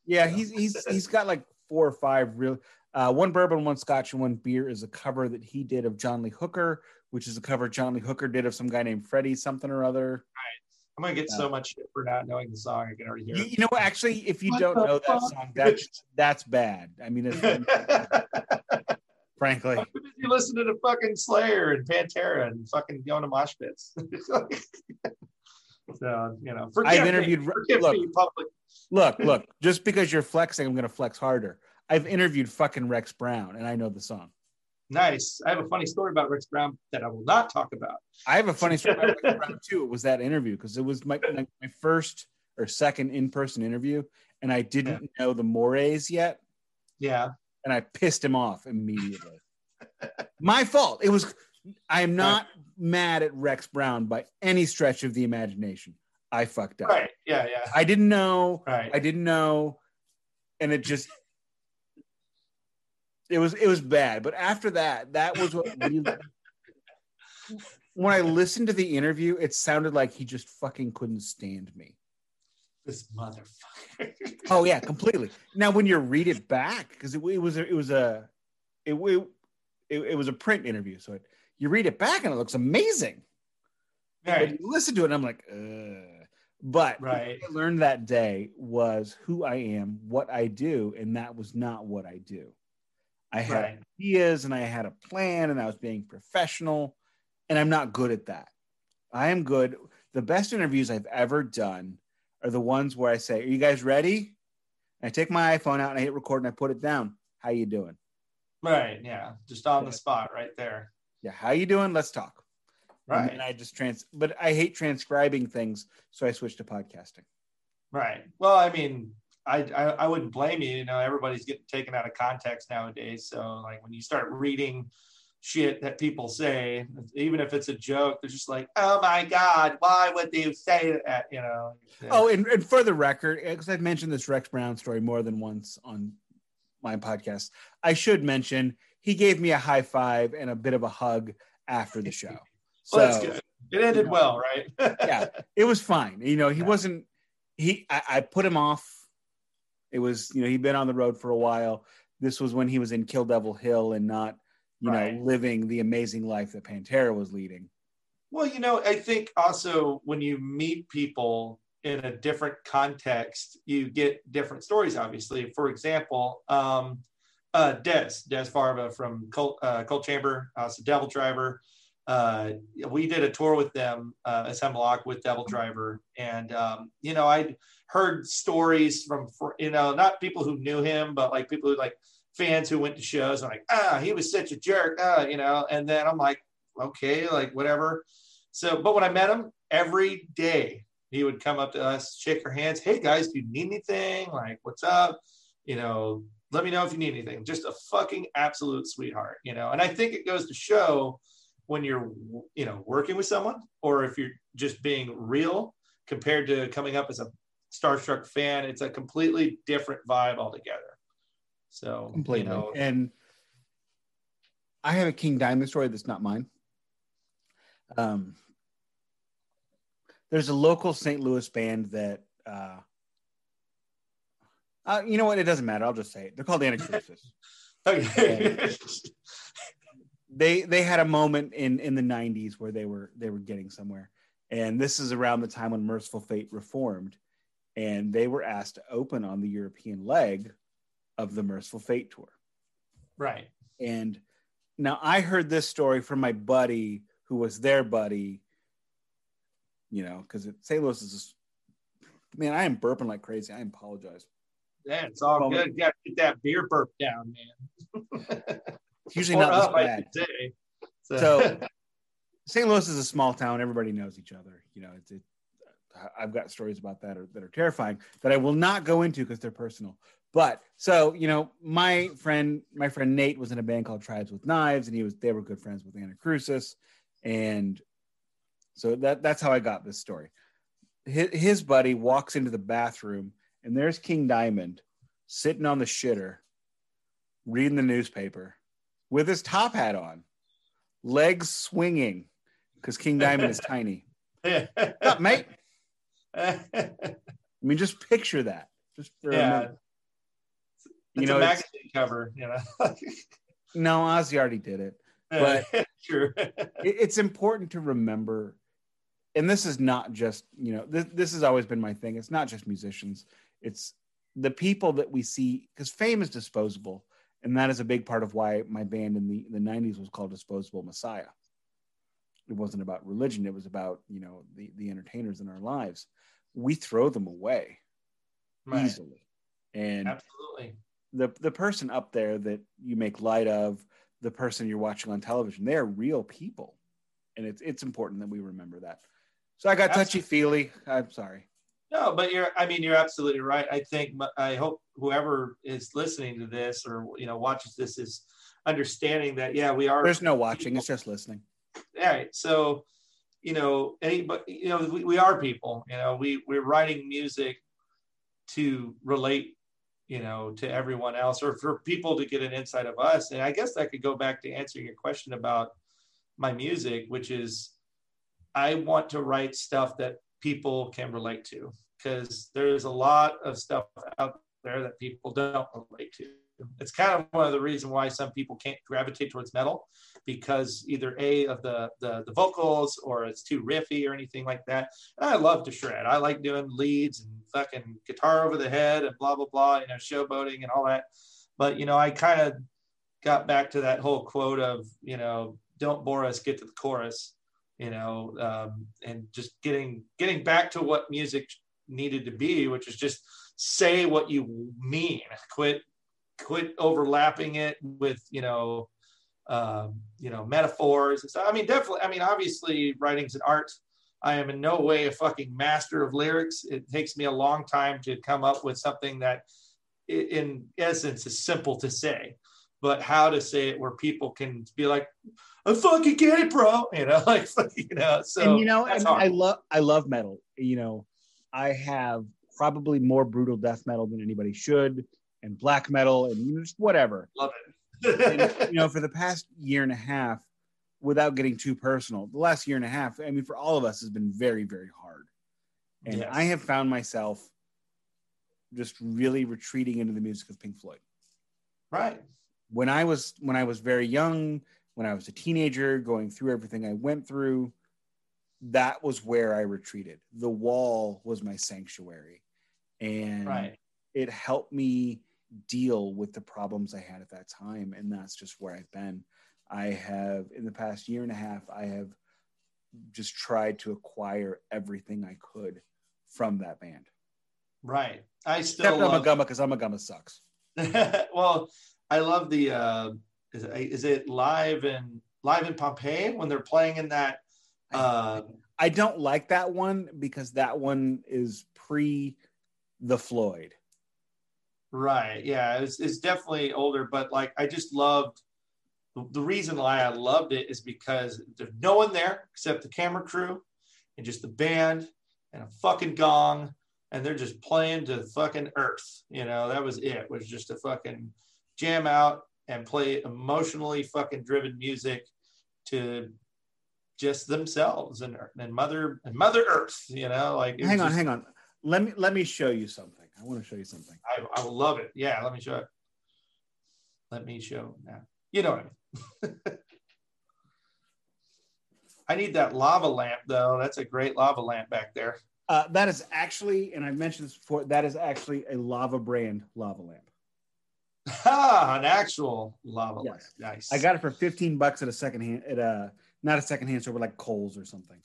Yeah, he's he's <laughs> he's got like four or five real. Uh, one bourbon, one scotch, and one beer is a cover that he did of John Lee Hooker, which is a cover John Lee Hooker did of some guy named Freddie something or other. I'm gonna get so much shit for not knowing the song. I can already hear You, you know, actually, if you What don't the know that song, that's that's bad. I mean, it's, <laughs> frankly, I'm busy listening to fucking Slayer and Pantera and fucking going to mosh pits. <laughs> so you know, forgive I've interviewed- Forgive look. me, public. look, look. Just because you're flexing, I'm going to flex harder. I've interviewed fucking Rex Brown, and I know the song. Nice. I have a funny story about Rex Brown that I will not talk about. I have a funny story about Rex <laughs> Brown too. It was that interview because it was my my first or second in person interview, and I didn't know the mores yet, Yeah. and I pissed him off immediately. my fault. It was. I am not mad at Rex Brown by any stretch of the imagination. I fucked up. Right. Yeah. Yeah. I didn't know. Right. I didn't know, and it just. It was it was bad, but after that, that was what <laughs> really. when I listened to the interview, it sounded like he just fucking couldn't stand me. this motherfucker. Oh yeah, completely. Now when you read it back, because it, it was a, it was a it, it it was a print interview, so it, you read it back and it looks amazing. Right. you listen to it, and I'm like, Ugh. but Right. what I learned that day was who I am, what I do, and that was not what I do. I had Right. ideas and I had a plan and I was being professional, and I'm not good at that. I am good. The best interviews I've ever done are the ones where I say, "Are you guys ready?" And I take my iPhone out and I hit record and I put it down. How you doing? Right. Yeah. Just on the spot right there. Yeah, how you doing? Let's talk. Right. And I just trans, but I hate transcribing things, so I switched to podcasting. Right. Well, I mean, I, I I wouldn't blame you. You know, everybody's getting taken out of context nowadays. So like when you start reading shit that people say, even if it's a joke, they're just like, oh my god, why would they say that? You know. Oh, and, and for the record, eh, because I've mentioned this Rex Brown story more than once on my podcast, I should mention he gave me a high five and a bit of a hug after the show. So <laughs> well, that's good. It ended Yeah. well, right? <laughs> Yeah. it was fine. You know, he Yeah. wasn't. He I, I put him off. It was you know he'd been on the road for a while. This was when he was in Kill Devil Hill and not you Right. know living the amazing life that Pantera was leading. Well, you know, I think also when you meet people in a different context, you get different stories, obviously. For example, um, uh, Des, Dez Fafara from Coal, uh, Coal Chamber, uh, Devil Driver. Uh, we did a tour with them uh, Hemlock with Devil Driver. And, um, you know, I'd heard stories from, fr- you know, not people who knew him, but like people who like fans who went to shows and like, ah, he was such a jerk, ah, you know. And then I'm like, okay, like whatever. So, but when I met him, every day he would come up to us, shake our hands. Hey guys, do you need anything? Like, what's up? You know, let me know if you need anything. Just a fucking absolute sweetheart, you know. And I think it goes to show when you're, you know, working with someone or if you're just being real compared to coming up as a starstruck fan, it's a completely different vibe altogether. So, completely. you know, and I have a King Diamond story that's not mine. Um, there's a local St. Louis band that, uh, uh, you know what? It doesn't matter. I'll just say it. They're called <laughs> Anacrusis. okay. They they had a moment in in the 90s where they were they were getting somewhere, and this is around the time when Mercyful Fate reformed, and they were asked to open on the European leg of the Mercyful Fate tour. right. And now I heard this story from my buddy who was their buddy, you know, because St. Louis is just, man, I am burping like crazy. I apologize. Yeah, it's all Well, good. You got to get that beer burp down, man. It's <laughs> usually Or not this up, I bad. So- St. <laughs> Louis is a small town. Everybody knows each other. You know, it's, it, I've got stories about that are, that are terrifying that I will not go into because they're personal. But so you know, my friend, my friend Nate was in a band called Tribes with Knives, and he was they were good friends with Anacrusis, and so that that's how I got this story. His, his buddy walks into the bathroom, and there's King Diamond sitting on the shitter, reading the newspaper, with his top hat on, legs swinging, because King Diamond is tiny. <laughs> Up, mate? <laughs> I mean, just picture that. Just for yeah. a minute. It's You know, a it's- magazine cover, you know. <laughs> No, Ozzy already did it. But- true. it, it's important to remember and this is not just you know this, this has always been my thing it's not just musicians it's the people that we see because fame is disposable and that is a big part of why my band in the, the 90s was called disposable messiah it wasn't about religion it was about you know the, the entertainers in our lives we throw them away Right. easily and Absolutely. the the person up there that you make light of, the person you're watching on television, they are real people, and it's it's important that we remember that. So I got touchy feely. I'm sorry. No, but you're. I mean, you're absolutely right. I think. I hope whoever is listening to this or you know watches this is understanding that. Yeah, we are. There's no watching; it's just listening. All right. So, you know, anybody. You know, we, we are people. You know, we we're writing music to relate. You know, to everyone else, or for people to get an insight of us. And I guess that could go back to answering your question about my music, which is, I want to write stuff that people can relate to because there's a lot of stuff out there that people don't relate to. It's kind of one of the reasons why some people can't gravitate towards metal because either a of the, the the vocals or it's too riffy or anything like that. And I love to shred. I like doing leads and fucking guitar over the head and blah blah blah, you know, showboating and all that. But you know, I kind of got back to that whole quote of you know, don't bore us, get to the chorus you know, um, and just getting getting back to what music needed to be, which is just say what you mean. Quit quit overlapping it with you know, um, you know, metaphors. And so I mean, definitely. I mean, obviously, writing's an art. I am in no way a fucking master of lyrics. It takes me a long time to come up with something that, in essence, is simple to say, but how to say it where people can be like, I fucking get it, bro. You know, <laughs> like you know. So and you know. I love I love metal. You know, I have probably more brutal death metal than anybody should, and black metal, and you know, just whatever. love and it. <laughs> you know, for the past year and a half, without getting too personal, the last year and a half, I mean, for all of us, has been very, very hard. And Yes. I have found myself just really retreating into the music of Pink Floyd. right. When I was when I was very young, when I was a teenager, going through everything I went through, that was where I retreated. The wall was my sanctuary, and Right. it helped me deal with the problems I had at that time. And that's just where I've been. I have, in the past year and a half, I have just tried to acquire everything I could from that band. Right. I still Except love, Ummagumma, because Ummagumma sucks. <laughs> well, I love the uh is it, is it live in live in Pompeii when they're playing in that uh I don't like that one because that one is pre the Floyd. right yeah it's, it's definitely older but like I just loved the, the reason why I loved it is because there's no one there except the camera crew and just the band and a fucking gong and they're just playing to fucking earth you know that was it was just a fucking jam out and play emotionally fucking driven music to just themselves and and mother and mother earth you know like Hang on, just- hang on. Let me let me show you something. I want to show you something. I, I will love it yeah let me show it let me show now you know what i mean <laughs> i need that lava lamp though that's a great lava lamp back there Uh, that is actually, and I've mentioned this before, that is actually a lava brand lava lamp. <laughs> ah an actual lava Yes. lamp nice I got it for 15 bucks at a second hand at a not a second hand store, but like Kohl's or something.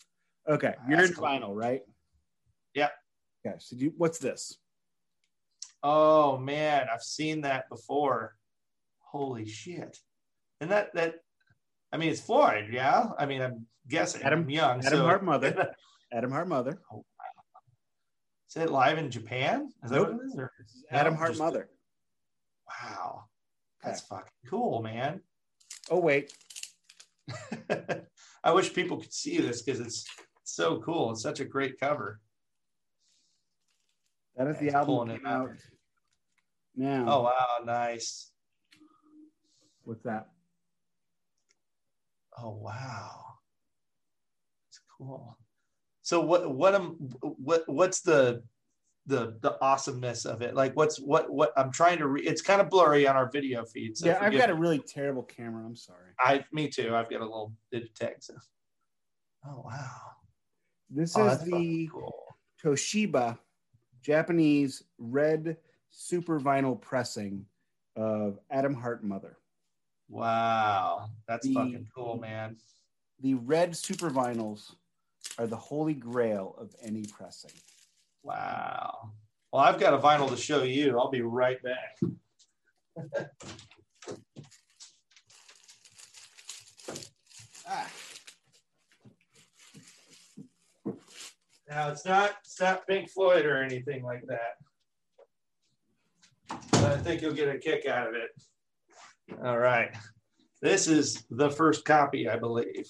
Okay, uh, you're That's in cool. vinyl, right? Yeah. Okay, so do you, what's this? Oh man, I've seen that before. Holy shit! And that that, I mean, it's Floyd, yeah. I mean, I'm guessing. Atom- I'm young. Atom so, Heart Mother. <laughs> Atom Heart Mother. Oh, is it live in Japan? Is that what it is? Or? Atom Heart just- Mother. Wow. That's fucking cool, man. Oh wait, <laughs> I wish people could see this because it's so cool. It's such a great cover. that is the album came out. out now. Oh wow, nice. what's that? Oh wow. It's cool. So what what am what what's the the the awesomeness of it? Like what's what what I'm trying to re- it's kind of blurry on our video feed. So yeah, I've got a really terrible camera. I'm sorry. I me too. I've got a little Digitech. So. Oh wow. This Oh, is the cool. Toshiba Japanese red super vinyl pressing of Atom Heart Mother. Wow. That's The- fucking cool, man. The red super vinyls are the holy grail of any pressing. Wow. Well, I've got a vinyl to show you. I'll be right back. Ah, Now it's not it's not Pink Floyd or anything like that. But I think you'll get a kick out of it. All right. This is the first copy, I believe.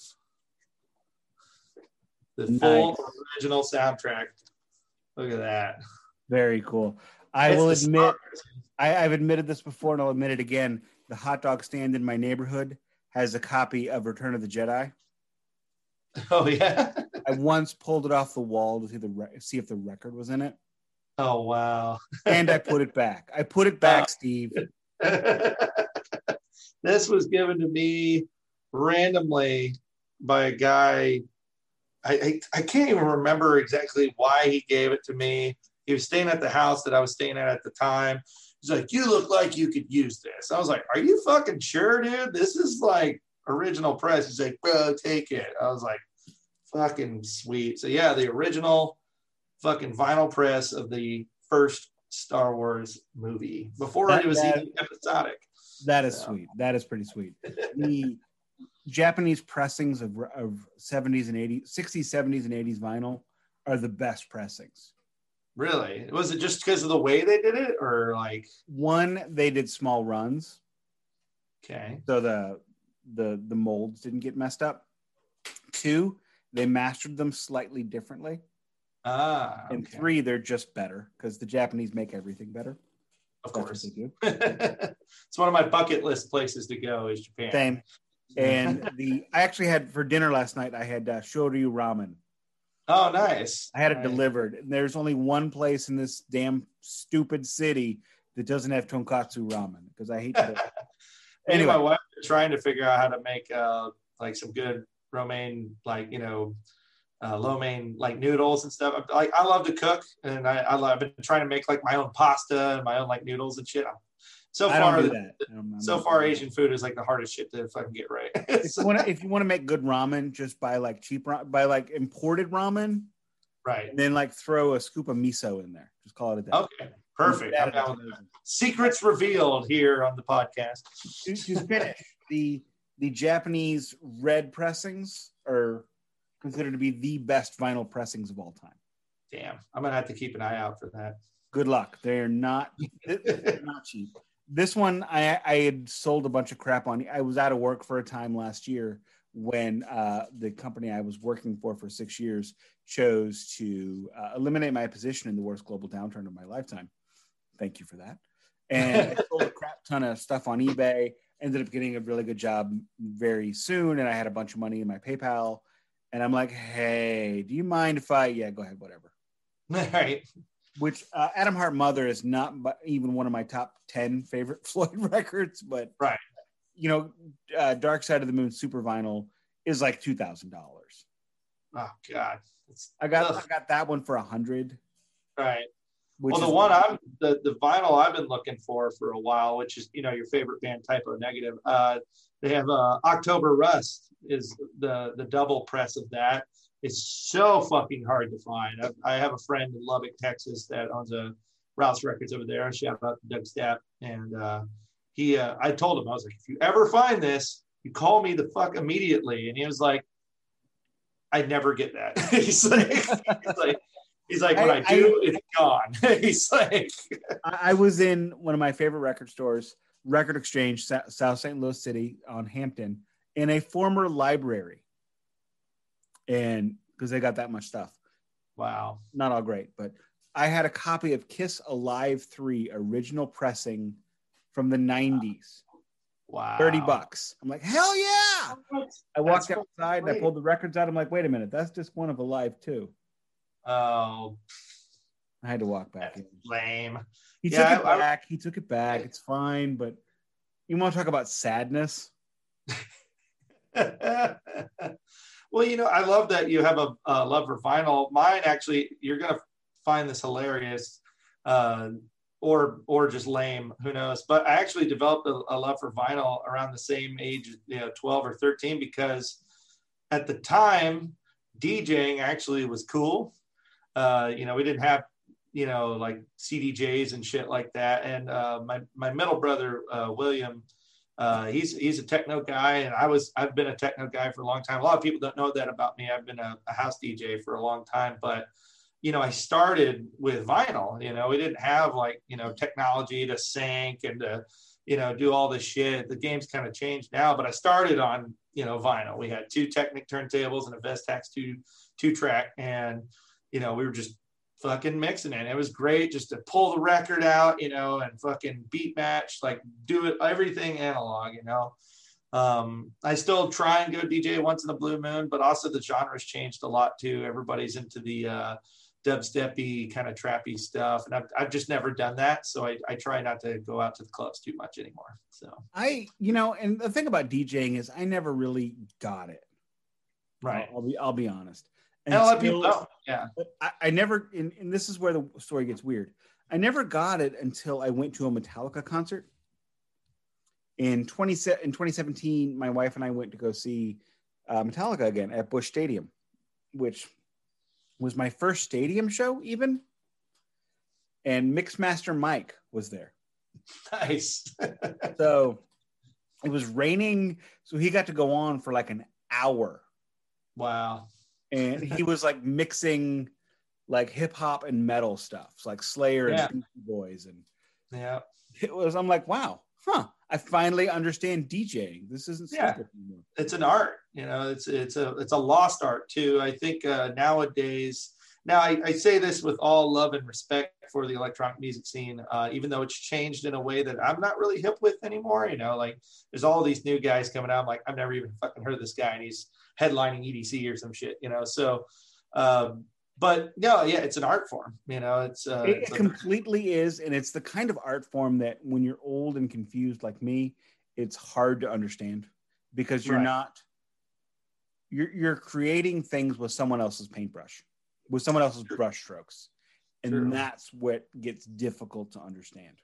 The full Nice. original soundtrack. Look at that. very cool. I It's will admit. I, I've admitted this before and I'll admit it again. The hot dog stand in my neighborhood has a copy of Return of the Jedi. <laughs> Oh yeah. I once pulled it off the wall to see the re- see if the record was in it, Oh wow. and I put it back. I put it <laughs> back, Steve. <laughs> this was given to me randomly by a guy. I, I, I can't even remember exactly why he gave it to me. He was staying at the house that I was staying at at the time. He's like, You look like you could use this. I was like, Are you fucking sure, dude? This is like original press. He's like, Bro, take it. I was like, Fucking sweet. So, yeah, the original fucking vinyl press of the first Star Wars movie before That- it was that- even episodic. That is Yeah. sweet. That is pretty sweet. <laughs> The Japanese pressings of, of 70s and 80s, 60s, 70s, and 80s vinyl are the best pressings. Really? Was it just because of the way they did it, or like, One, they did small runs, okay, so the the the molds didn't get messed up. Two, they mastered them slightly differently. ah, And three, they're just better because the Japanese make everything better. of That's course, they do. <laughs> it's one of my bucket list places to go is Japan. Same. And <laughs> the I actually had for dinner last night. I had uh, shoryu ramen. oh, nice. I had it Nice. delivered. And there's only one place in this damn stupid city that doesn't have tonkotsu ramen because I hate. <laughs> Me and my anyway, wife are trying to figure out how to make uh like some good romaine, like you know, uh, lo mein like noodles and stuff. Like I love to cook, and I, I love, I've been trying to make like my own pasta and my own like noodles and shit. So far, do that. I'm- I'm so far, that. Asian food is like the hardest shit to fucking get right. <laughs> If you, wanna, if you want to make good ramen, just buy like cheap, ra- buy like imported ramen, right. and then like throw a scoop of miso in there. Just call it a day. Okay. Perfect. I'm down with that. Secrets revealed here on the podcast. to, to finish, the the Japanese red pressings are considered to be the best vinyl pressings of all time. Damn, I'm gonna have to keep an eye out for that. Good luck. They're not <laughs> they're not cheap. This one I I had sold a bunch of crap on. I was out of work for a time last year when uh, the company I was working for for six years chose to uh, eliminate my position in the worst global downturn of my lifetime. Thank you for that. And I <laughs> sold a crap ton of stuff on eBay. Ended up getting a really good job very soon, and I had a bunch of money in my PayPal. And I'm like, hey, do you mind if I? Yeah, go ahead, whatever <laughs> All right. Which uh, Atom Heart Mother is not even one of my top 10 favorite <laughs> Floyd records, but Right. you know, uh, Dark Side of the Moon Super Vinyl is like $2,000. Oh God. It's, I got, Ugh. I got that one for a hundred, right. which well, the one I'm the, the vinyl I've been looking for for a while, which is you know your favorite band Type O Negative. Uh, they have uh, October Rust is the the double press of that. It's so fucking hard to find. I, I have a friend in Lubbock, Texas, that owns a Rouse Records over there. Shout out to Doug Stapp, and uh, he uh, I told him I was like, if you ever find this, you call me the fuck immediately. And he was like, I never get that. <laughs> he's like, he's like He's like, when I, I do, I, it's gone. <laughs> He's like, I was in one of my favorite record stores, Record Exchange, South St. Louis City on Hampton, in a former library. And because they got that much stuff. Wow. Not all great, but I had a copy of Kiss Alive 3 original pressing from the 90s. Wow. 30 bucks. I'm like, hell yeah. I walked that's outside and I pulled the records out. I'm like, wait a minute, that's just one of Alive 2. Oh. I had to walk back. Lame. He yeah, took it I, back. I, he took it back. It's fine, but you want to talk about sadness? <laughs> well, you know, I love that you have a, a love for vinyl. Mine actually, you're gonna find this hilarious, uh, or or just lame. Who knows? But I actually developed a, a love for vinyl around the same age, you know, 12 or 13, because at the time, DJing actually was cool. Uh, you know, we didn't have you know like CDJs and shit like that. And uh, my my middle brother uh, William, uh, he's he's a techno guy, and I was I've been a techno guy for a long time. A lot of people don't know that about me. I've been a, a house DJ for a long time, but you know, I started with vinyl. You know, we didn't have like you know technology to sync and to you know do all this shit. The game's kind of changed now, but I started on you know vinyl. We had two Technic turntables and a Vestax two two track, and you know we were just fucking mixing it. It was great just to pull the record out, you know, and fucking beat match, like do it everything analog, you know. Um, I still try and go DJ once in the blue moon, but also the genre's changed a lot too. Everybody's into the uh, dubsteppy kind of trappy stuff, and I've, I've just never done that, so I, I try not to go out to the clubs too much anymore. So I, you know, and the thing about DJing is I never really got it. Right. I'll, I'll be I'll be honest. And, and a lot of people don't. Yeah. I, I never, and, and this is where the story gets weird. I never got it until I went to a Metallica concert. In 20 in 2017, my wife and I went to go see uh, Metallica again at Busch Stadium, which was my first stadium show, even. And Mixmaster Mike was there. Nice. <laughs> so it was raining, so he got to go on for like an hour. Wow and he was like mixing like hip hop and metal stuff, like Slayer yeah. and Boys, and yeah, it was. I'm like, wow, huh? I finally understand DJing. This isn't yeah. It's an art, you know. It's it's a it's a lost art too. I think uh, nowadays. Now I, I say this with all love and respect for the electronic music scene, uh, even though it's changed in a way that I'm not really hip with anymore. You know, like there's all these new guys coming out. I'm like, I've never even fucking heard of this guy, and he's headlining EDC or some shit, you know. So, um, but no, yeah, it's an art form, you know. It's uh, it, it's completely is, and it's the kind of art form that when you're old and confused like me, it's hard to understand because you're right. not you're you're creating things with someone else's paintbrush, with someone else's brush strokes, and True. that's what gets difficult to understand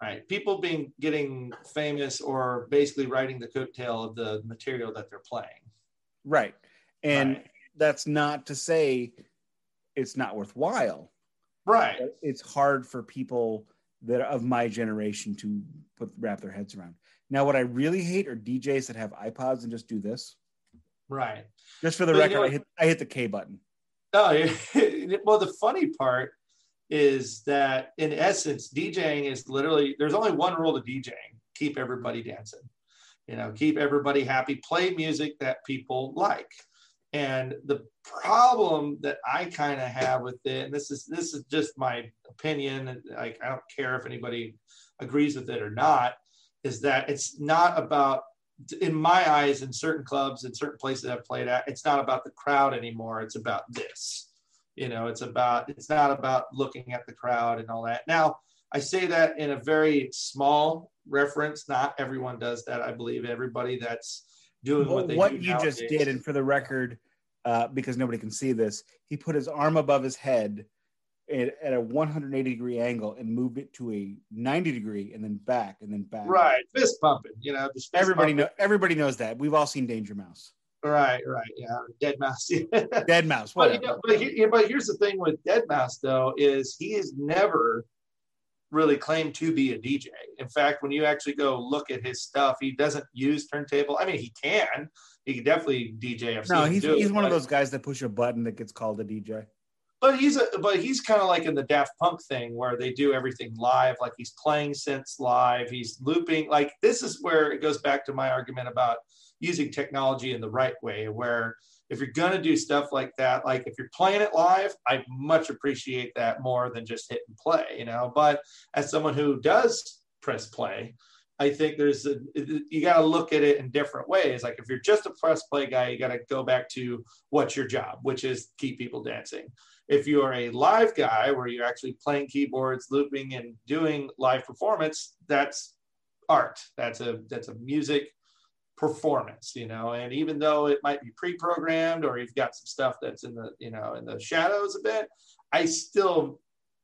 right people being getting famous or basically writing the coattail of the material that they're playing Right. And right. that's not to say it's not worthwhile. Right. It's hard for people that are of my generation to put wrap their heads around. Now, what I really hate are DJs that have iPods and just do this. Right. Just for the but record, you know, I hit I hit the K button. Oh, <laughs> well, the funny part is that in essence, DJing is literally there's only one rule to DJing: keep everybody dancing you know keep everybody happy play music that people like. And the problem that i kind of have with it and this is this is just my opinion like i don't care if anybody agrees with it or not is that it's not about in my eyes in certain clubs in certain places i've played at it's not about the crowd anymore it's about this you know it's about it's not about looking at the crowd and all that now I say that in a very small reference. Not everyone does that. I believe everybody that's doing well, what they what do you nowadays. just did, and for the record, uh, because nobody can see this, he put his arm above his head at, at, a 180 degree angle and moved it to a 90 degree and then back, and then back. Right, fist pumping. You know, everybody know. Everybody knows that. We've all seen Danger Mouse. Right, right, yeah, Dead Mouse. <laughs> Dead Mouse. But, you know, but, he, but here's the thing with Dead Mouse though is he is never really claimed to be a DJ. In fact, when you actually go look at his stuff, he doesn't use turntable. I mean, he can. He can definitely DJ. I've no, he's, he's it, one of those guys that push a button that gets called a DJ. But he's a, but he's kind of like in the Daft Punk thing where they do everything live, like he's playing synths live, he's looping. Like this is where it goes back to my argument about using technology in the right way, where if you're gonna do stuff like that, like if you're playing it live, I much appreciate that more than just hit and play, you know. But as someone who does press play, I think there's a, you got to look at it in different ways. Like if you're just a press play guy, you got to go back to what's your job, which is keep people dancing. If you are a live guy where you're actually playing keyboards, looping, and doing live performance, that's art. That's a that's a music performance, you know. And even though it might be pre-programmed or you've got some stuff that's in the you know in the shadows a bit, I still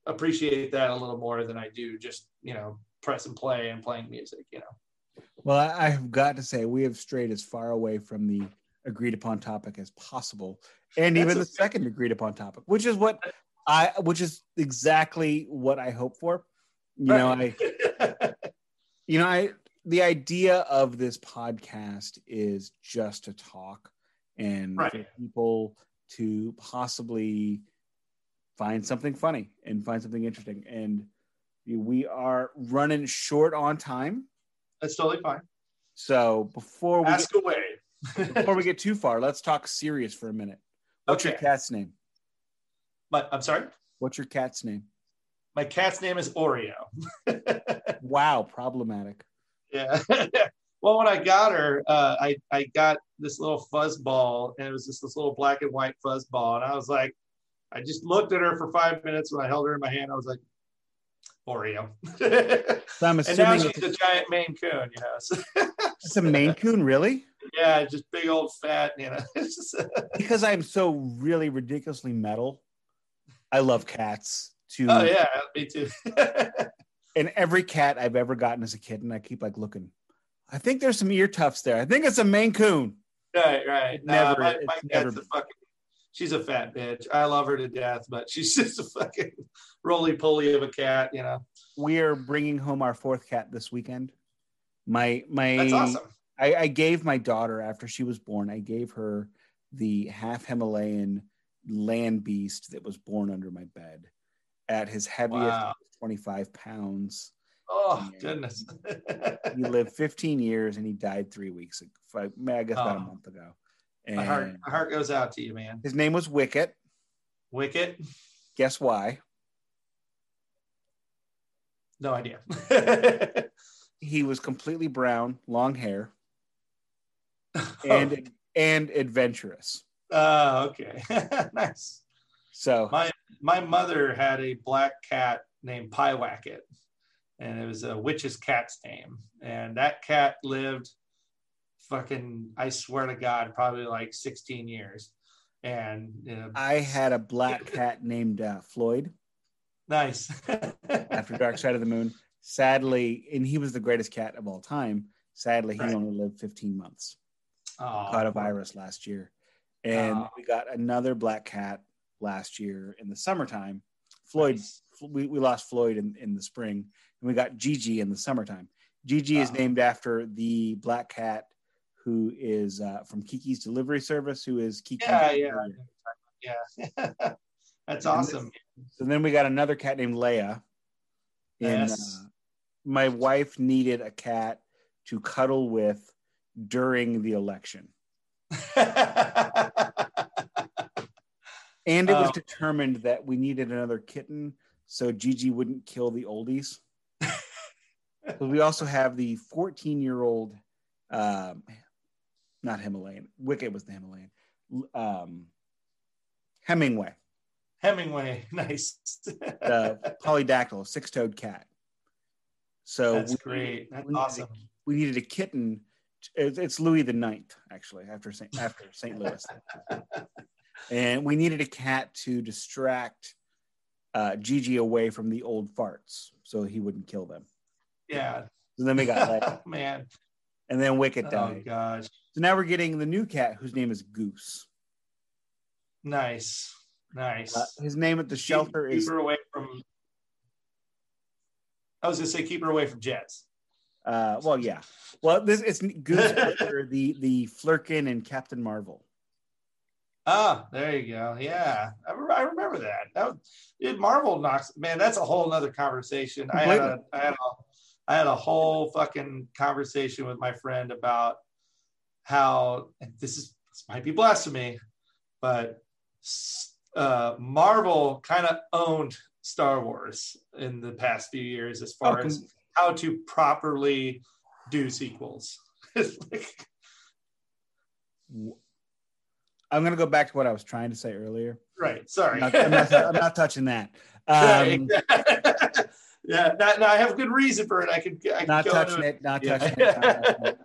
appreciate that a little more than I do just you know press and play and playing music, you know. Well, I have got to say we have strayed as far away from the agreed upon topic as possible and even the second agreed upon topic which is what i which is exactly what i hope for. You know i you know i the idea of this podcast is just to talk and right. for people to possibly find something funny and find something interesting. And we are running short on time. That's totally fine. So before we ask get, away before we get too far let's talk serious for a minute What's okay. your cat's name? My, I'm sorry? What's your cat's name? My cat's name is Oreo. <laughs> wow, problematic. Yeah. <laughs> well, when I got her, uh, I, I got this little fuzz ball, and it was just this little black and white fuzz ball. And I was like, I just looked at her for five minutes when I held her in my hand. I was like, Oreo. <laughs> so I'm assuming and now she's a giant Maine Coon, you know. it's a Maine Coon, really? Yeah, just big old fat, you know. <laughs> because I'm so really ridiculously metal. I love cats too. Oh yeah, me too. <laughs> and every cat I've ever gotten as a kitten, I keep like looking. I think there's some ear tufts there. I think it's a Maine Coon. Right, right. Never, my, my cat's never... a fucking. She's a fat bitch. I love her to death, but <laughs> she's just a fucking roly poly of a cat, you know. We are bringing home our fourth cat this weekend. My my. That's awesome I, I gave my daughter after she was born. I gave her the half Himalayan land beast that was born under my bed at his heaviest wow. 25 pounds. Oh and goodness. he lived 15 years and he died three weeks ago. I guess about oh. a month ago. And my heart, my heart goes out to you, man. His name was Wicket. Wicket. Guess why? No idea. <laughs> he was completely brown, long hair. <laughs> and and adventurous. Oh, okay, <laughs> nice. So my my mother had a black cat named Pyewacket, and it was a witch's cat's name, and that cat lived fucking I swear to God, probably like 16 years. And you know, I had a black <laughs> cat named uh, Floyd. Nice. after Dark Side of the Moon, sadly, and he was the greatest cat of all time. Sadly, he right. only lived 15 months oh, caught a virus last year. And oh. we got another black cat last year in the summertime. Floyd, nice. we, we lost Floyd in, in the spring, and we got Gigi in the summertime. Gigi oh. is named after the black cat who is uh, from Kiki's Delivery Service, who is Kiki. Yeah, yeah, yeah. <laughs> That's awesome. so then we got another cat named Leia. And yes. uh, my wife needed a cat to cuddle with during the election. <laughs> and it was oh. determined that we needed another kitten so Gigi wouldn't kill the oldies. <laughs> but we also have the 14 year old, um, not Himalayan, Wicket was the Himalayan, um, Hemingway. Hemingway, <laughs> nice. the polydactyl, six toed cat. So that's we, great. That's we awesome. Needed, we needed a kitten it's Louis the Ninth, actually, after St. after St. Louis. and we needed a cat to distract uh, Gigi away from the old farts, so he wouldn't kill them. Yeah. So then we got <laughs> like, man, and then Wicket died. Oh gosh. So now we're getting the new cat whose name is Goose. Nice, nice. Uh, his name at the shelter keep, is. Keep her away from. I was gonna say keep her away from Jets. Uh, well, yeah. Well, this it's Goose <laughs> the the Flerken and Captain Marvel. Ah, there you go. Yeah, I, re- I remember that. That was, dude, Marvel knocks. Man, that's a whole nother conversation. I had a, I had a, I had a whole fucking conversation with my friend about how this is this might be blasphemy, but uh, Marvel kind of owned Star Wars in the past few years as far Oh, as how to properly do sequels. <laughs> Like- I'm going to go back to what I was trying to say earlier. right. Sorry. I'm not, I'm not, I'm not touching that. <laughs> Um, <laughs> yeah. Now, now I have good reason for it. I could. I could not touching it. Not Yeah. touching it. Not touching it.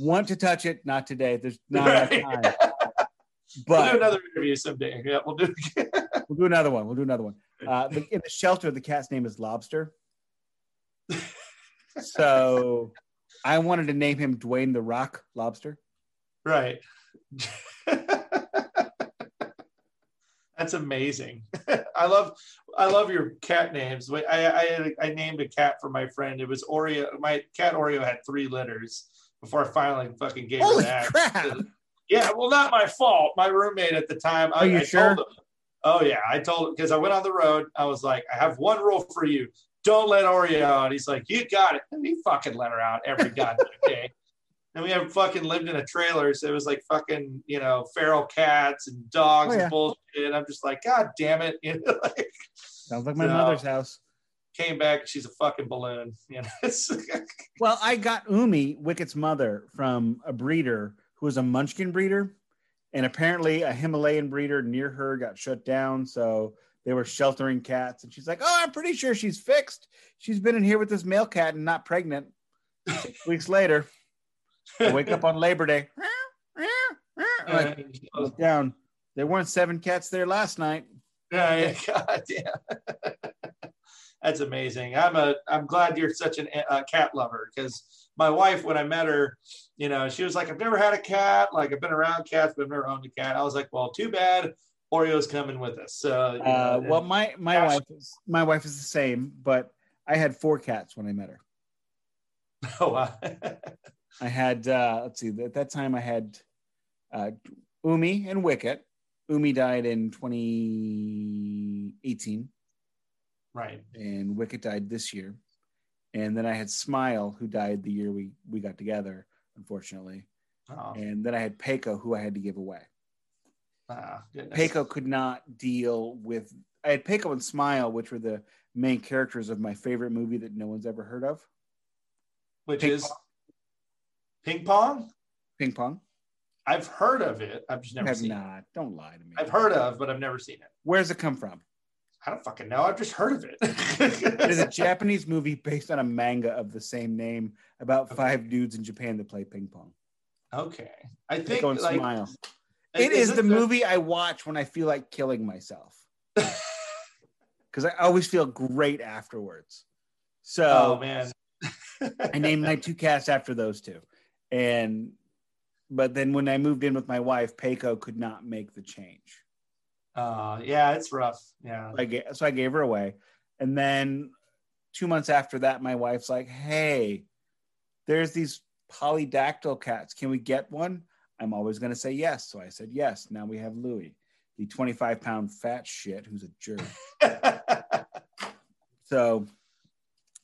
Want to touch it? Not today. There's not enough Right. time. We'll do another interview someday. Yeah, we'll do. we'll do another one. We'll do another one. Uh, in the shelter, the cat's name is Lobster. So I wanted to name him Dwayne the Rock Lobster. right. <laughs> That's amazing. <laughs> I love, I love your cat names. I, I, I named a cat for my friend. It was Oreo. My cat Oreo had three litters before I finally fucking gave Holy her that. crap! Yeah, well, not my fault. My roommate at the time. I, Are you I sure? Told him, oh yeah, I told because I went on the road. I was like, I have one rule for you: don't let Oreo out. He's like, you got it. And he fucking let her out every <laughs> goddamn day. And we have fucking lived in a trailer, so it was like fucking you know feral cats and dogs Oh, yeah. and bullshit. And I'm just like, god damn it! <laughs> You know, like, Sounds like my So- mother's house. came back, she's a fucking balloon. You know, <laughs> Well, I got Umi, Wicket's mother, from a breeder who was a Munchkin breeder. And apparently, a Himalayan breeder near her got shut down. So they were sheltering cats. And she's like, Oh, I'm pretty sure she's fixed. She's been in here with this male cat and not pregnant. Six <laughs> weeks later, I wake up on Labor Day. Like, look down. There weren't seven cats there last night. Yeah, yeah, <laughs> God damn. That's amazing. I'm a. I'm glad you're such an uh, cat lover because my wife, when I met her, you know, she was like, "I've never had a cat. Like, I've been around cats, but I've never owned a cat." I was like, "Well, too bad. Oreo's coming with us." So, Uh, know, well, my my Gosh. wife is my wife is the same, but I had four cats when I met her. <laughs> oh, wow. I had uh, let's see, at that time I had uh, Umi and Wicket. Umi died in 2018, right. and Wicket died this year. And then I had Smile, who died the year we we got together, unfortunately. Oh, And then I had Peiko, who I had to give away. Goodness. Peiko could not deal with. I had Peiko and Smile, which were the main characters of my favorite movie that no one's ever heard of, which Ping is ping pong. Ping Pong. I've heard of it. I've just never have seen it. not. Don't lie to me. I've heard of, but I've never seen it. Where's it come from? I don't fucking know. I've just heard of it. It is a <laughs> Japanese movie based on a manga of the same name about Okay. five dudes in Japan that play ping pong. okay. I think Peiko and like Smile. It is isn't the movie I watch when I feel like killing myself <laughs> because I always feel great afterwards. So Oh man. I named my two cats after those two. And but then when I moved in with my wife, Peiko could not make the change. Uh, yeah, it's rough. Yeah. I so I gave her away. And then two months after that, my wife's like, Hey, there's these polydactyl cats. Can we get one? I'm always going to say yes. So I said yes. Now we have Louie, the 25 pound fat shit who's a jerk. <laughs> So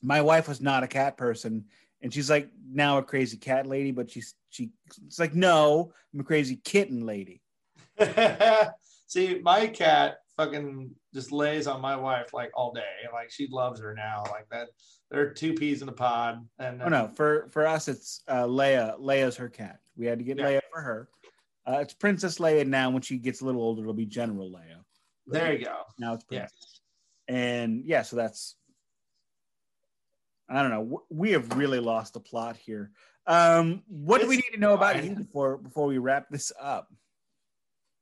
my wife was not a cat person. And she's like now a crazy cat lady, but she's she it's like, no, I'm a crazy kitten lady. <laughs> See, my cat fucking just lays on my wife like all day. Like she loves her now. Like that. They're two peas in a pod. And Oh no, for for us it's uh Leia. Leia's her cat. We had to get Yeah. Leia for her. Uh, it's Princess Leia now. When she gets a little older, it'll be General Leia. there you go. Now it's Yeah. Princess. And yeah, so that's I don't know. We have really lost the plot here. Um, what do we need to know about fine. you before before we wrap this up?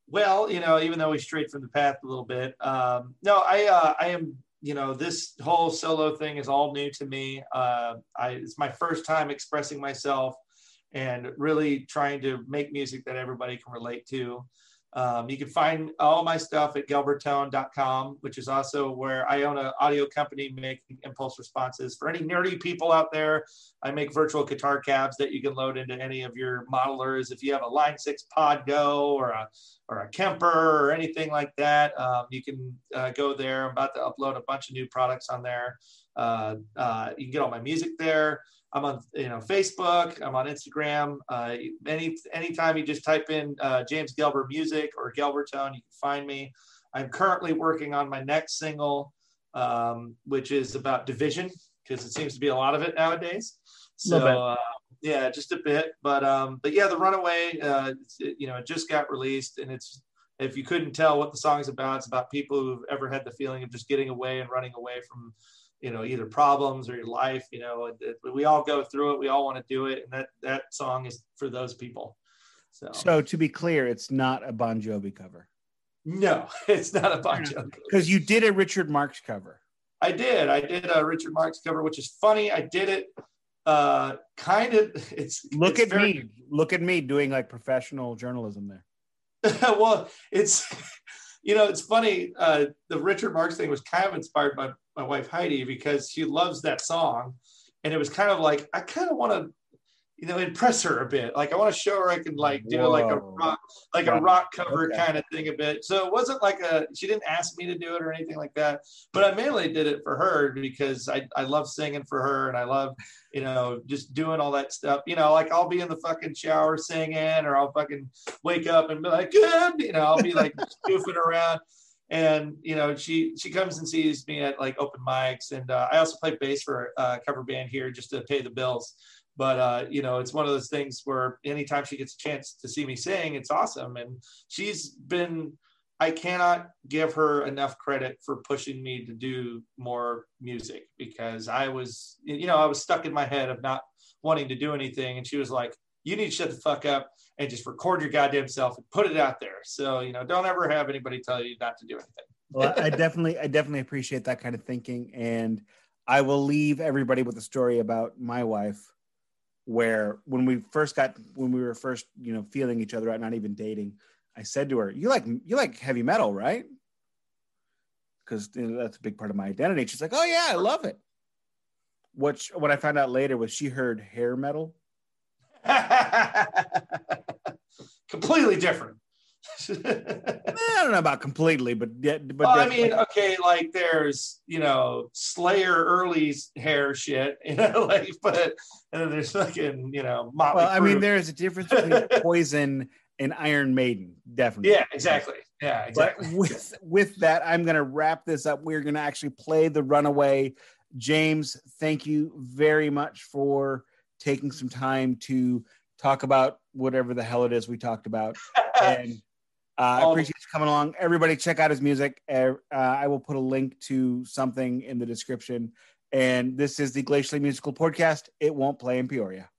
Well, you know, even though we strayed from the path a little bit, um, no, I, uh, I am, you know, this whole solo thing is all new to me. Uh, I, it's my first time expressing myself and really trying to make music that everybody can relate to. Um, you can find all my stuff at gelbertone.com, which is also where I own an audio company making impulse responses. For any nerdy people out there, I make virtual guitar cabs that you can load into any of your modelers. If you have a Line 6 Pod Go or a, or a Kemper or anything like that, um, you can uh, go there. I'm about to upload a bunch of new products on there. Uh, uh, you can get all my music there. I'm on you know Facebook. I'm on Instagram. Uh, any anytime you just type in uh, James Gelber music or Gelbertone, you can find me. I'm currently working on my next single, um, which is about division because it seems to be a lot of it nowadays. So uh, yeah, just a bit. But um, but yeah, the Runaway, uh, it, you know, it just got released, and it's if you couldn't tell what the song's about, it's about people who've ever had the feeling of just getting away and running away from you know either problems or your life you know we all go through it we all want to do it and that that song is for those people so. So to be clear it's not a bon jovi cover? No <laughs> it's not a bon jovi because you did a richard marx cover. I did i did a richard marx cover which is funny i did it uh kind of <laughs> it's look it's at very, me look at me doing like professional journalism there. <laughs> Well it's you know it's funny uh the richard marx thing was kind of inspired by my wife Heidi because she loves that song, and it was kind of like I kind of want to, you know, impress her a bit. Like I want to show her I can like do Whoa. like a rock, like a rock cover okay. kind of thing a bit. So it wasn't like a she didn't ask me to do it or anything like that. But I mainly did it for her because I I love singing for her and I love you know just doing all that stuff. You know, like I'll be in the fucking shower singing or I'll fucking wake up and be like good. You know, I'll be like <laughs> goofing around and you know she she comes and sees me at like open mics and uh, i also play bass for a cover band here just to pay the bills but uh, you know it's one of those things where anytime she gets a chance to see me sing it's awesome and she's been i cannot give her enough credit for pushing me to do more music because i was you know i was stuck in my head of not wanting to do anything and she was like you need to shut the fuck up and just record your goddamn self and put it out there. So, you know, don't ever have anybody tell you not to do anything. well, I definitely, I definitely appreciate that kind of thinking. And I will leave everybody with a story about my wife where when we first got, when we were first, you know, feeling each other out, not even dating, I said to her, you like, you like heavy metal, right? Because you know, that's a big part of my identity. She's like, oh yeah, I love it. which what I found out later was she heard hair metal <laughs> completely different. <laughs> Eh, I don't know about completely, but yeah, but well, I mean, okay, like there's you know Slayer early hair shit, <laughs> you know, like but and then there's fucking you know. Motley well, I mean, there's a difference between <laughs> Poison and Iron Maiden, definitely. Yeah, exactly. Yeah, exactly. But with with that, I'm gonna wrap this up. We're gonna actually play the Runaway. James, thank you very much for taking some time to talk about whatever the hell it is we talked about. and uh, I appreciate you coming along. Everybody, check out his music. Uh, I will put a link to something in the description. And this is the Glacially Musical Podcast. It won't play in Peoria.